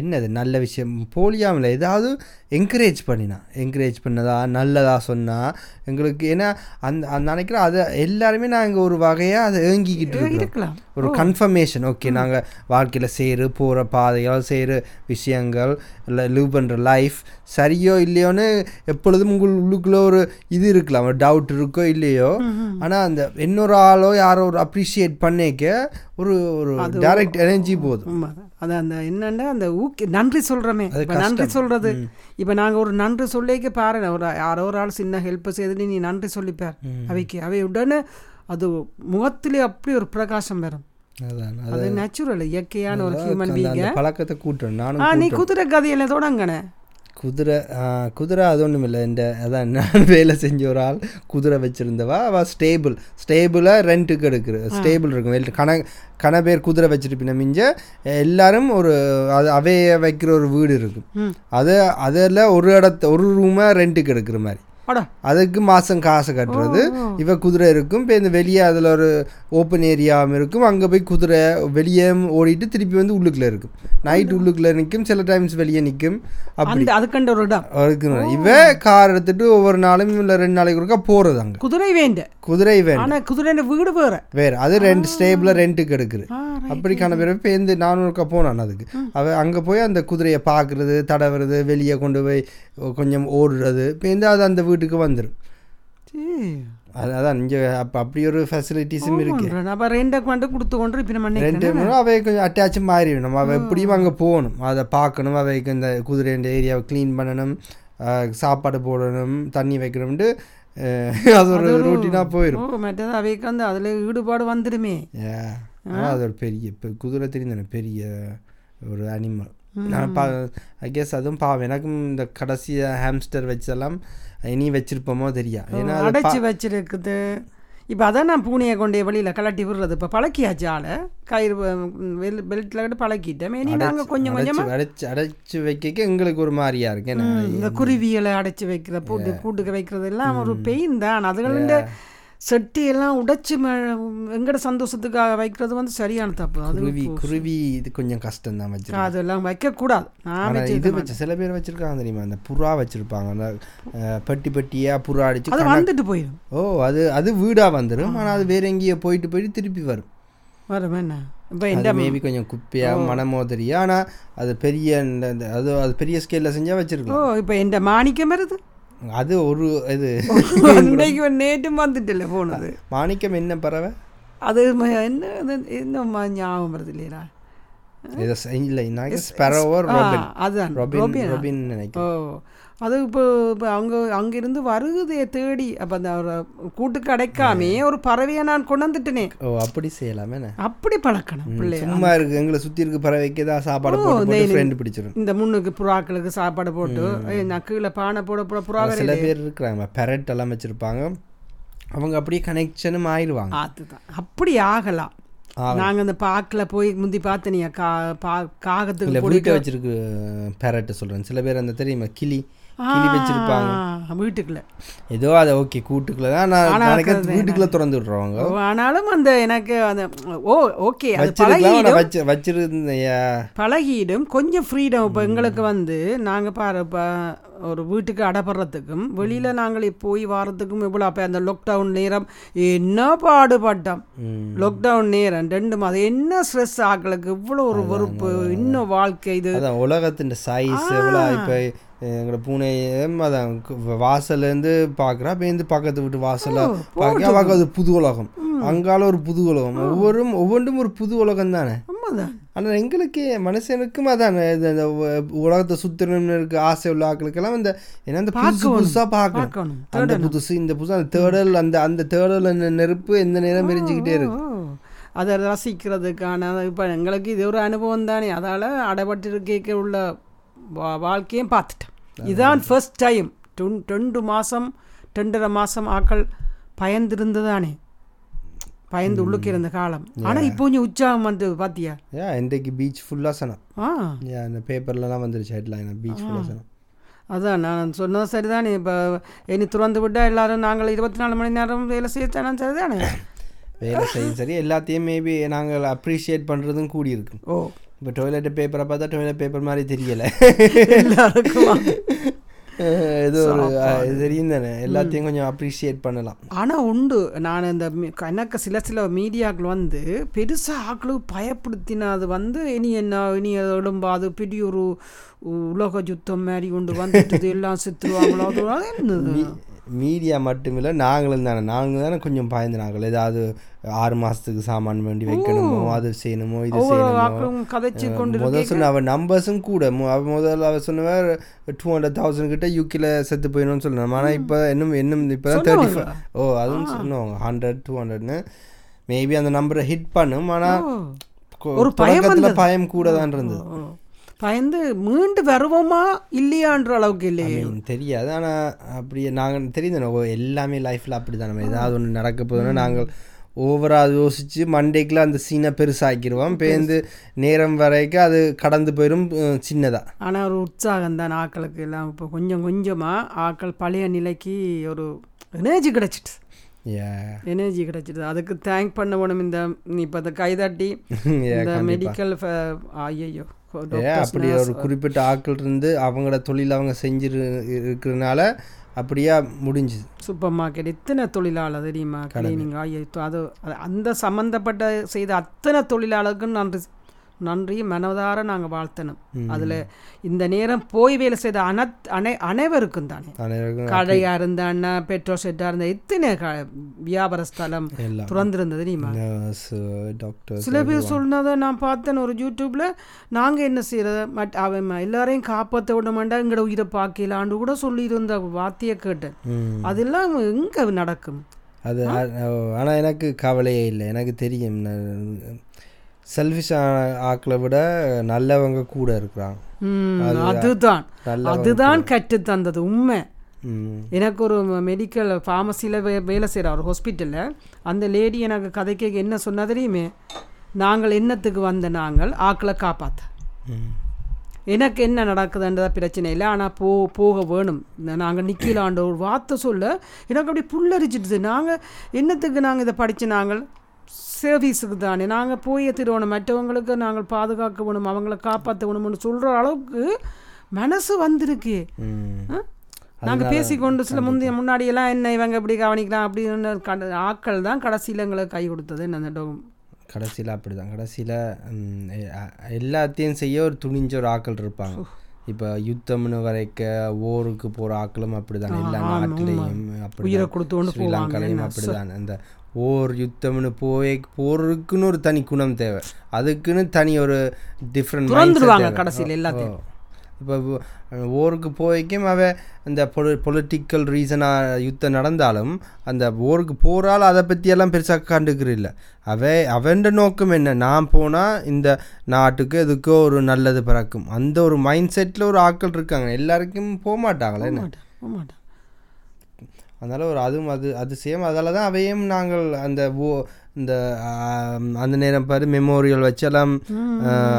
என்னது நல்ல விஷயம் போலியாமல் ஏதாவது என்கரேஜ் பண்ணினா என்கரேஜ் பண்ணதா நல்லதா சொன்னால் எங்களுக்கு ஏன்னா அந்த அந்த நினைக்கிறேன் அதை எல்லாருமே நாங்கள் ஒரு வகையாக அதை ஏங்கிக்கிட்டு இருக்கலாம் ஒரு கன்ஃபர்மேஷன் ஓகே நாங்கள் வாழ்க்கையில் செய்கிற போகிற பாதைகள் செய்கிற விஷயங்கள் இல்லை லிவ் பண்ணுற லைஃப் சரியோ இல்லையோன்னு எப்பொழுதும் உங்கள் உள்ளுக்குள்ளே ஒரு இது இருக்கலாம். ஒரு டவுட் இருக்கோ இல்லையோ. ஆனால் அந்த இன்னொரு ஆளோ யாரோ ஒரு அப்ரிஷியேட் பண்ணிக்க ஒரு ஒரு டைரக்ட் எனர்ஜி போதும். அது அந்த என்னன்னா அந்த ஊக்கி நன்றி சொல்கிறோமே நன்றி. சொல்கிறது இப்போ நாங்கள் ஒரு நன்றி சொல்லிக்க பாரு ஒரு யாரோ ஒரு ஆள் சின்ன ஹெல்ப் செய்துட்டு நீ நன்றி சொல்லிப்பார். அவைக்கு அவை உடனே அது முகத்திலே அப்படி ஒரு பிரகாசம் வரும். அது நேச்சுரல் இயற்கையான ஒரு ஹியூமன் பீங்க பழக்கத்தை கூட்டுறேன் ஆ நானும் நீ குதிரை கதையில தொடங்கண்ணே குதிரை குதிரை அது ஒன்றும் இல்லை இந்த அதான் நான் வேலை செஞ்ச ஒரு ஆள் குதிரை வச்சுருந்தவா அவள் ஸ்டேபிள் ஸ்டேபிளாக ரெண்ட்டுக்கு எடுக்குது ஸ்டேபிள் இருக்கும். கண கன பேர் குதிரை வச்சுருப்பின மிஞ்ச எல்லாரும் ஒரு அது அவைய வைக்கிற ஒரு வீடு இருக்கும். அது அதில் ஒரு இடத்த ஒரு ரூமை ரெண்ட்டுக்கு எடுக்கிற மாதிரி. அதுக்கு மாதம் காசு கட்டுறது. இவ குதிரை இருக்கும். இப்போ இந்த வெளியே அதில் ஒரு ஓப்பன் ஏரியாவும் இருக்கும். அங்கே போய் குதிரை வெளியே ஓடிட்டு திருப்பி வந்து உள்ளுக்குள்ளே இருக்கும். நைட் உள்ளுக்குள்ளே நிற்கும் சில டைம்ஸ் வெளியே நிற்கும் அப்படி. அதுக்கண்ட ஒரு இடம். இருக்கு இவ கார் எடுத்துட்டு ஒவ்வொரு நாளும் இல்லை ரெண்டு நாளைக்கு ஒருக்கா போகிறது அங்கே. குதிரை வேண்ட. குதிரை ஆனா குதிரை வீடு வேற. வேறு. அது ரெண்டு ஸ்டேபிளாக ரெண்ட்டுக்கு எடுக்குது. அப்படிக்கான பேர் பேருந்து நானூறு ஒருக்கா போனான் அதுக்கு. அவ அங்கே போய் அந்த குதிரையை பார்க்குறது தடவுறது வெளியே கொண்டு போய் கொஞ்சம் ஓடுறது. பேருந்து அது அந்த வீட்டுக்கு வந்துடும் அதான் இங்கே அப்போ அப்படி ஒரு ஃபெசிலிட்டிஸும் இருக்கு. அப்ப ரெண்டை கொண்டு கொடுத்து கொண்டு இப்போ நம்ம ரெண்டு அவை கொஞ்சம் அட்டாச் மாறிடும் நம்ம அவ எப்படியும் அங்கே போகணும். அதை பார்க்கணும். அவைக்கு இந்த குதிரை இந்த ஏரியாவை க்ளீன் பண்ணணும். சாப்பாடு போடணும். தண்ணி வைக்கணும்ட்டு அது ஒரு ரூட்டீனாக போயிடும் மற்றது அவைக்கு வந்து அதில் ஈடுபாடு வந்துடுமே அது ஒரு பெரிய இப்போ குதிரை தெரிந்தானே பெரிய ஒரு அனிமல் நான் பா ஐ கெஸ் அதுவும் பாவம். எனக்கும் இந்த கடைசி ஹாம்ஸ்டர் வச்செல்லாம் இனி வச்சிருப்போமோ தெரியா. ஏன்னா அடைச்சி வச்சிருக்குது. இப்போ அதான் நான் பூனையை கொண்டே வெளியில் கலட்டி விடுறது. இப்போ பழக்கியாச்சு ஆளை. கயிறு பெல்ட்டில் கிட்ட பழக்கிட்டேன். இனி நாங்கள் கொஞ்சம் கொஞ்சமாக அடைச்சு அடைச்சு வைக்க எங்களுக்கு ஒரு மாதிரியா இருக்கு. இந்த குருவிகளை அடைச்சி வைக்கிற பூட்டு கூட்டுக்கு வைக்கிறது எல்லாம் ஒரு பெயின் தான். அதுகள செட்டி எல்லாம் உடைச்சு எங்கட சந்தோஷத்துக்காக வைக்கிறது வந்து சரியான தப்பு. அது குருவி குருவி இது கொஞ்சம் கஷ்டம் தான் வச்சு அதெல்லாம் வைக்கக்கூடாது. நான் இது வச்சு சில பேர் வச்சிருக்காங்க தெரியுமா? அந்த புறா வச்சிருப்பாங்க. அந்த பெட்டி பெட்டியா புறா அடிச்சு அது வந்துட்டு போயிடும் ஓ அது அது வீடா வந்துடும் ஆனா அது வேற எங்கேயோ போயிட்டு போயிட்டு திருப்பி வரும். வரும் என்ன? இப்போ இந்த மேபி கொஞ்சம் குப்பையா மனமோ தெரியும் ஆனா அது பெரிய அது அது பெரிய ஸ்கேல்ல செஞ்சா ஓ வச்சிருக்கலாம் இப்போ இந்த மாணிக்கம் வருது. அது ஒரு இது. அன்றைக்கு நேற்றும் வந்துட்டுல போனது. மாணிக்கம் என்ன பறவை? அது என்ன அது என்ன ம- ஞாபகம் வருது இல்லையா இல்லை அதுதான். ரொபின் நினைக்கிறேன். அது இப்போ இப்போ அவங்க அங்கிருந்து வருகுதே தேடி. அப்போ அந்த ஒரு கூட்டுக்கு அடைக்காமே ஒரு பறவையை நான் கொண்டு வந்துட்டேனே. ஓ அப்படி செய்யலாமே? அப்படி பழக்கணும் பிள்ளைய? சும்மா இருக்கு. எங்களை சுற்றி இருக்க பறவைக்கு தான் சாப்பாடு போட்டு பிடிச்சிரும். இந்த முன்னுக்கு புறாக்களுக்கு சாப்பாடு போட்டு நான் கீழே பானை போட போட புறா சில பேர் இருக்கிறாங்க. பெரட் எல்லாம் வச்சிருப்பாங்க. அவங்க அப்படியே கனெக்ஷனும் ஆயிடுவாங்க அதுதான். அப்படி ஆகலாம். நாங்க அந்த பாக்கில் போய் முந்தி பார்த்தனியா கா பா காகத்துக்கு வச்சிருக்கு பெரட்டு சொல்றேன். சில பேர் அந்த தெரியுமா? கிளி. கிளி வச்சிருப்பாங்க வீட்டுக்குள்ள. ஏதோ அதை ஓகே கூட்டுக்குள்ள தான் நான் வீட்டுக்குள்ள திறந்து விட்றவங்க. ஆனாலும் அந்த எனக்கு அந்த ஓ ஓகே அது வச்சிருக்கலாம் பழகிடும். கொஞ்சம் ஃப்ரீடம் இப்போ எங்களுக்கு வந்து நாங்கள் பாரு இப்போ ஒரு வீட்டுக்கு அடப்படுறதுக்கும் வெளியில் நாங்கள் போய் வாரத்துக்கும் இவ்வளோ அப்போ அந்த லாக்டவுன் நேரம் என்ன பாடுபட்டோம். லாக்டவுன் நேரம் ரெண்டு மாதம். என்ன ஸ்ட்ரெஸ் ஆக்களுக்கு? இவ்வளோ ஒரு வெறுப்பு இன்னும் வாழ்க்கை இது. உலகத்தின் சைஸ் இப்போ எங்களோட பூனையும் அதான் வாசல்லேருந்து பார்க்குறா பேருந்து பக்கத்து வீட்டு வாசலா பார்க்க பார்க்க அது புது உலகம். அங்கால ஒரு புது உலகம். ஒவ்வொரு ஒவ்வொன்றும் ஒரு புது உலகம் தானே? ஆனால் எங்களுக்கு மனுஷனுக்கும் அதான் இந்த உலகத்தை சுத்தணும்னு இருக்க ஆசை உள்ள ஆக்களுக்கெல்லாம் இந்த ஏன்னா இந்த புதுசு புதுசாக பார்க்கணும். அந்த புதுசு இந்த புதுசு அந்த தேடல் அந்த அந்த தேடல் நெருப்பு எந்த நேரம் எரிஞ்சுக்கிட்டே இருக்கு. ஓ அதை ரசிக்கிறதுக்கான இப்போ எங்களுக்கு இது ஒரு அனுபவம் தானே. அதால் அடைபட்டு கேட்க உள்ள வா- வாழ்க்கையும் பார்த்துட்டேன். இதான் ஃபர்ஸ்ட் டைம் ரெண்டு மாதம் ரெண்டரை மாதம் ஆக்கள் பயந்திருந்ததானே. பயந்து உள்ளுக்கு இருந்த காலம். ஆனால் இப்போ கொஞ்சம் உற்சாகம் வந்து பார்த்தியா ஏன் இன்றைக்கு பீச் ஃபுல்லாக சனம் ஆ. அந்த பேப்பர்லலாம் வந்துருச்சு ஹெட்லைன் பீச் ஃபுல்லாக சனம் அதான் நான் சொன்னது சரிதானே. இப்போ இனி திறந்து விட்டால் எல்லாரும் நாங்கள் இருபத்தி நாலு மணி நேரம் வேலை செய்யத்தானே சரிதானே? வேலை செய்யும் சரி எல்லாத்தையும் மேபி நாங்கள் அப்ரிஷியேட் பண்ணுறதும் கூடி இருக்கு ஓ. இப்போ டொய்லெட் பேப்பரை பார்த்தா டொய்லெட் பேப்பர் மாதிரி தெரியலை. எல்லாருக்கும் இது ஒரு தெரியும் தானே. எல்லாத்தையும் கொஞ்சம் அப்ரிஷியேட் பண்ணலாம். ஆனால் உண்டு. நான் இந்த எனக்கு சில சில மீடியாக்கள் வந்து பெருசாக ஆக்களுக்கு பயப்படுத்தினது வந்து இனி என்ன இனி எழும்பாது பெரிய ஒரு உலக யுத்தம் மாதிரி கொண்டு வந்துட்டு எல்லாம் செத்துருவாங்களோ அது மீடியா மட்டுமில்லை நாங்களும் தானே. நாங்கள் தானே கொஞ்சம் பயந்து நாங்கள். ஏதாவது ஆறு மாதத்துக்கு சாமான் வேண்டி வைக்கணுமோ அது செய்யணுமோ இது செய்யணுமோ. முதல் சொன்ன அவன் நம்பர்ஸும் கூட. மு- அவ முதல்ல அவ சொன்னவர் டூ ஹண்ட்ரட் தௌசண்ட் கிட்ட யூகில செத்து போயிடணும்னு சொல்லணும் ஆனால் இப்போ இன்னும் இன்னும் இப்போ தான் தேர்ட்டி ஃபைவ் ஓ அதுவும் சொன்னவங்க. ஹண்ட்ரட் டூ ஹண்ட்ரட்னு மேபி அந்த நம்பரை ஹிட் பண்ணும். ஆனால் ஒரு பயம் கூட தான் இருந்தது. பயந்து மீண்டு வருவோமா இல்லையான்ற அளவுக்கு இல்லையே. தெரியாது. ஆனால் அப்படியே நாங்கள் தெரியுது எல்லாமே லைஃப்பில் அப்படி தான் நம்ம ஏதாவது ஒன்று நடக்க போதுன்னா நாங்கள் ஓவராக யோசித்து மண்டேக்கில் அந்த சீனை பெருசாக்கிடுவோம். பேருந்து நேரம் வரைக்கும் அது கடந்து போயிடும் சின்னதாக ஆனால் ஒரு உற்சாகம் தான் ஆக்களுக்கு எல்லாம். இப்போ கொஞ்சம் கொஞ்சமாக ஆக்கள் பழைய நிலைக்கு ஒரு எனர்ஜி கிடச்சிட்டு. எனர்ஜி கிடச்சிட்டு. அதுக்கு தேங்க் பண்ண வேணும் இந்த இப்போ இந்த கைதட்டி இந்த மெடிக்கல் ஐயோ ஏ அப்படி ஒரு குறிப்பிட்ட ஆட்கள் இருந்து அவங்களோட தொழில் அவங்க செஞ்சிரு இருக்கிறதுனால அப்படியே முடிஞ்சுது. சூப்பர் மார்க்கெட் எத்தனை தொழிலாளர் தெரியுமா? கிளீனிங் அது அது- அந்த சம்மந்தப்பட்ட செய்த அத்தனை தொழிலாளருக்கும் நன்றி நன்றி மனதார நாங்கள் வாழ்த்தணும். அதில் இந்த நேரம் போய் வேலை செய்த அனத் அனை அனைவருக்கும் தானே. கடையாக இருந்தா பெட்ரோல் ஷெட்டாக இருந்தா எத்தனை க வியாபார ஸ்தலம் திறந்திருந்தது நர்ஸ் டாக்டர்ஸ் சில பேர் சொன்னதை நான் பார்த்தேன் ஒரு யூடியூப்ல. நாங்கள் என்ன செய்யறது? மட் அவன் எல்லாரையும் காப்பாற்ற விட மாட்டா எங்களோட உயிரை பார்க்கலான்னு கூட சொல்லியிருந்த வார்த்தையை கேட்டேன். அதெல்லாம் எங்கே நடக்கும்? அது ஆனால் எனக்கு கவலையே இல்லை. எனக்கு தெரியும். செல்ஃபிஷ் ஆக்களை விட நல்லவங்க கூட இருக்கிறாங்க. அதுதான். அதுதான் கற்று தந்தது உண்மை. எனக்கு ஒரு மெடிக்கல் ஃபார்மசியில் வே வேலை செய்கிற ஒரு ஹாஸ்பிட்டலில் அந்த லேடி எனக்கு கதைக்கு என்ன சொன்னா தெரியுமே? நாங்கள் என்னத்துக்கு வந்த நாங்கள் ஆக்களை காப்பாற்ற எனக்கு என்ன நடக்குதுன்றத பிரச்சனை இல்லை. ஆனால் போ போக வேணும். நாங்கள் நிற்கலான்ற ஒரு வார்த்தை சொல்ல எனக்கு அப்படி புல்லரிச்சிடுது. நாங்கள் என்னத்துக்கு நாங்கள் இதை படித்து நாங்கள்? சர்வீஸுக்கு தானே. நாங்கள் போய் திருவணும் மற்றவங்களுக்கு நாங்கள் பாதுகாக்க வேணும் அவங்கள காப்பாற்ற வேணும்னு சொல்கிற அளவுக்கு மனசு வந்திருக்கு. நாங்கள் பேசிக்கொண்டு சில முந்தைய முன்னாடியெல்லாம் என்ன இவங்க இப்படி கவனிக்கலாம் அப்படின்னு கட ஆட்கள் தான் கடைசியில் எங்களுக்கு கை கொடுத்தது. என்ன கடைசியில் அப்படி தான் கடைசியில் எல்லாத்தையும் செய்ய ஒரு துணிஞ்ச ஒரு ஆக்கள் இருப்பாங்க. இப்போ யுத்தம்னு வரைக்க ஓருக்கு போகிற ஆக்களும் அப்படிதான். எல்லா ஆமா, நாட்டிலையும் போவாங்க. ஸ்ரீலங்காலையும் என்ன? அப்படிதான். அந்த ஓர் யுத்தம்னு போய் போறதுக்குன்னு ஒரு தனி குணம் தேவை. அதுக்குன்னு தனி ஒரு டிஃப்ரெண்ட் கடைசியில் எல்லாத்தையும். இப்போ ஓருக்கு போய்க்கும் அவ இந்த பொலி பொலிட்டிக்கல் ரீசனாக யுத்தம் நடந்தாலும் அந்த ஓருக்கு போகிறால் அதை பற்றியெல்லாம் பெருசாக கண்டுக்கிறதில்ல. அவ அவன் நோக்கம் என்ன? நான் போனால் இந்த நாட்டுக்கு எதுக்கோ ஒரு நல்லது பிறக்கும். அந்த ஒரு மைண்ட் செட்டில் ஒரு ஆட்கள் இருக்காங்க. எல்லாருக்கும் போக மாட்டாங்களே போக மாட்டேன். அதனால் ஒரு அதுவும் அது அது சேம் அதால தான் அவையும் நாங்கள் அந்த ஓ இந்த அந்த நேரம் பாரு மெமோரியல் வச்செல்லாம்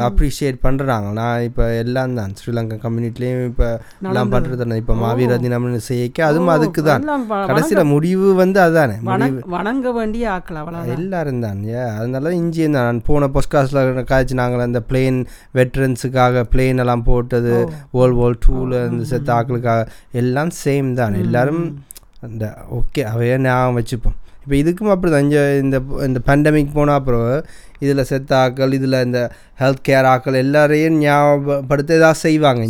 அப்ரிஷியேட் பண்ணுறாங்க நான் இப்போ எல்லாம் தான். ஸ்ரீலங்கா கம்யூனிட்டிலையும் இப்போ எல்லாம் பண்ணுறது இப்போ மாவீர தினம்னு செய்யக்க அதுவும் அதுக்கு தான். கடைசியில் முடிவு வந்து அதுதானே வணங் வணங்க வேண்டிய ஆக்கள் அவ்வளோ எல்லாரும் தான் ஏ அதனால தான். நான் போன பொஸ்காஸ்டில் காய்ச்சி நாங்கள் அந்த பிளேன் வெட்ரன்ஸுக்காக பிளேன் எல்லாம் போட்டது வேர்ல்ட் வார் டூவில் இந்த செத்த ஆக்களுக்காக எல்லாம் சேம் தான். எல்லாரும் அந்த ஓகே அவையே ஞாபகம் வச்சுப்போம். இப்போ இதுக்கும் அப்படி தான் இங்கே இந்த இந்த பேண்டமிக் போன அப்புறம் இதில் செத்த ஆக்கள் இதில் இந்த ஹெல்த் கேர் ஆக்கள் எல்லாரையும் ஞாபகப்படுத்த ஏதாவது செய்வாங்க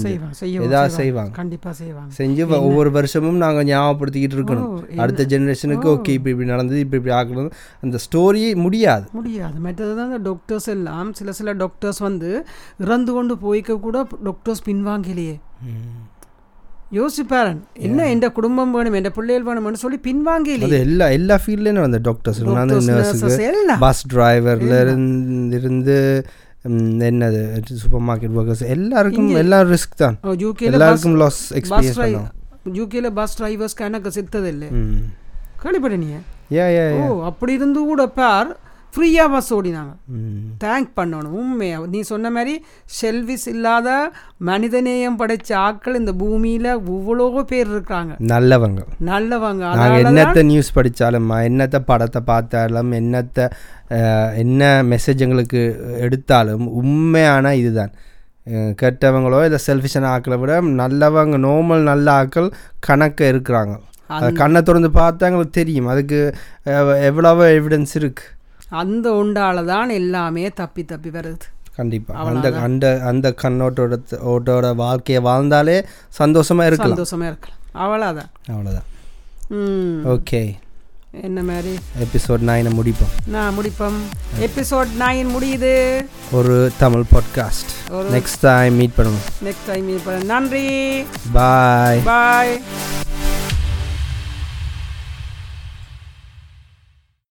ஏதாவது செய்வாங்க. கண்டிப்பா செய்வாங்க. செஞ்சு ஒவ்வொரு வருஷமும் நாங்கள் ஞாபகப்படுத்திக்கிட்டு இருக்கணும். அடுத்த ஜெனரேஷனுக்கு ஓகே இப்படி இப்படி நடந்தது இப்படி இப்படி ஆக்கணும் அந்த ஸ்டோரி முடியாது. முடியாது. மற்றது தான் இந்த டாக்டர்ஸ் எல்லாம் சில சில டாக்டர்ஸ் வந்து இறந்து கொண்டு போய்க்க கூட டாக்டர்ஸ் பின்வாங்கலையே. யோசிப்பாரன் என்ன எந்த குடும்பம் வேணும் எந்த பிள்ளைகள் வேணும்னு சொல்லி பின்வாங்கலையே அது எல்லா எல்லா ஃபீல்ட்லேயும் டாக்டர்ஸ் அந்த எல்லாம். பஸ் டிரைவர்ல இருந்து என்னது சூப்பர் மார்க்கெட் ஒர்க்கர்ஸ் எல்லாருக்கும் எல்லாம் ரிஸ்க் தான். எல்லாருக்கும் லாஸ் எக்ஸ்பீரியன்ஸ் யூகேல பஸ் டிரைவர்ஸ் கணக்கு செத்ததில்லை ம். கேள்விப்பட்டீங்க ஏ ஏ ஓ அப்படி இருந்து கூட பார் ஃப்ரீயாக பஸ் ஓடினாங்க. தேங்க் பண்ணணும். உண்மையா. நீ சொன்ன மாதிரி செல்விஸ் இல்லாத மனிதநேயம் படைச்ச ஆட்கள் இந்த பூமியில் இவ்வளோ பேர் இருக்காங்க நல்லவங்க. நல்லவங்க. நாங்கள் என்னத்தை நியூஸ் படித்தாலும் என்னத்தை படத்தை பார்த்தாலும் என்னத்தை என்ன மெசேஜ் எங்களுக்கு எடுத்தாலும் உண்மையான இதுதான். கெட்டவங்களோ இல்லை செல்ஃபிஷான ஆக்களை விட நல்லவங்க நார்மல் நல்ல ஆக்கள் கணக்க இருக்கிறாங்க. கண்ணை திறந்து பார்த்தா எங்களுக்கு தெரியும். அதுக்கு எவ்வளவோ எவிடன்ஸ் இருக்குது அந்த உண்டால தான் எல்லாமே தப்பி தப்பி வருது. கண்டிப்பாக அந்த அந்த அந்த கண்ணோட்டோட ஓட்டோட வாழ்க்கையை வாழ்ந்தாலே சந்தோஷமாக இருக்கலாம். சந்தோஷமா இருக்கலாம். அவ்வளோதான் அவ்வளோதான் ஓகே. என்ன மாதிரி? எபிசோட் நைனை முடிப்போம். நான் முடிப்போம். எபிசோட் நைன் முடியுது. ஒரு Tamil podcast next time meet பண்ணுவோம். நெக்ஸ்ட் டைம் நன்றி. Bye bye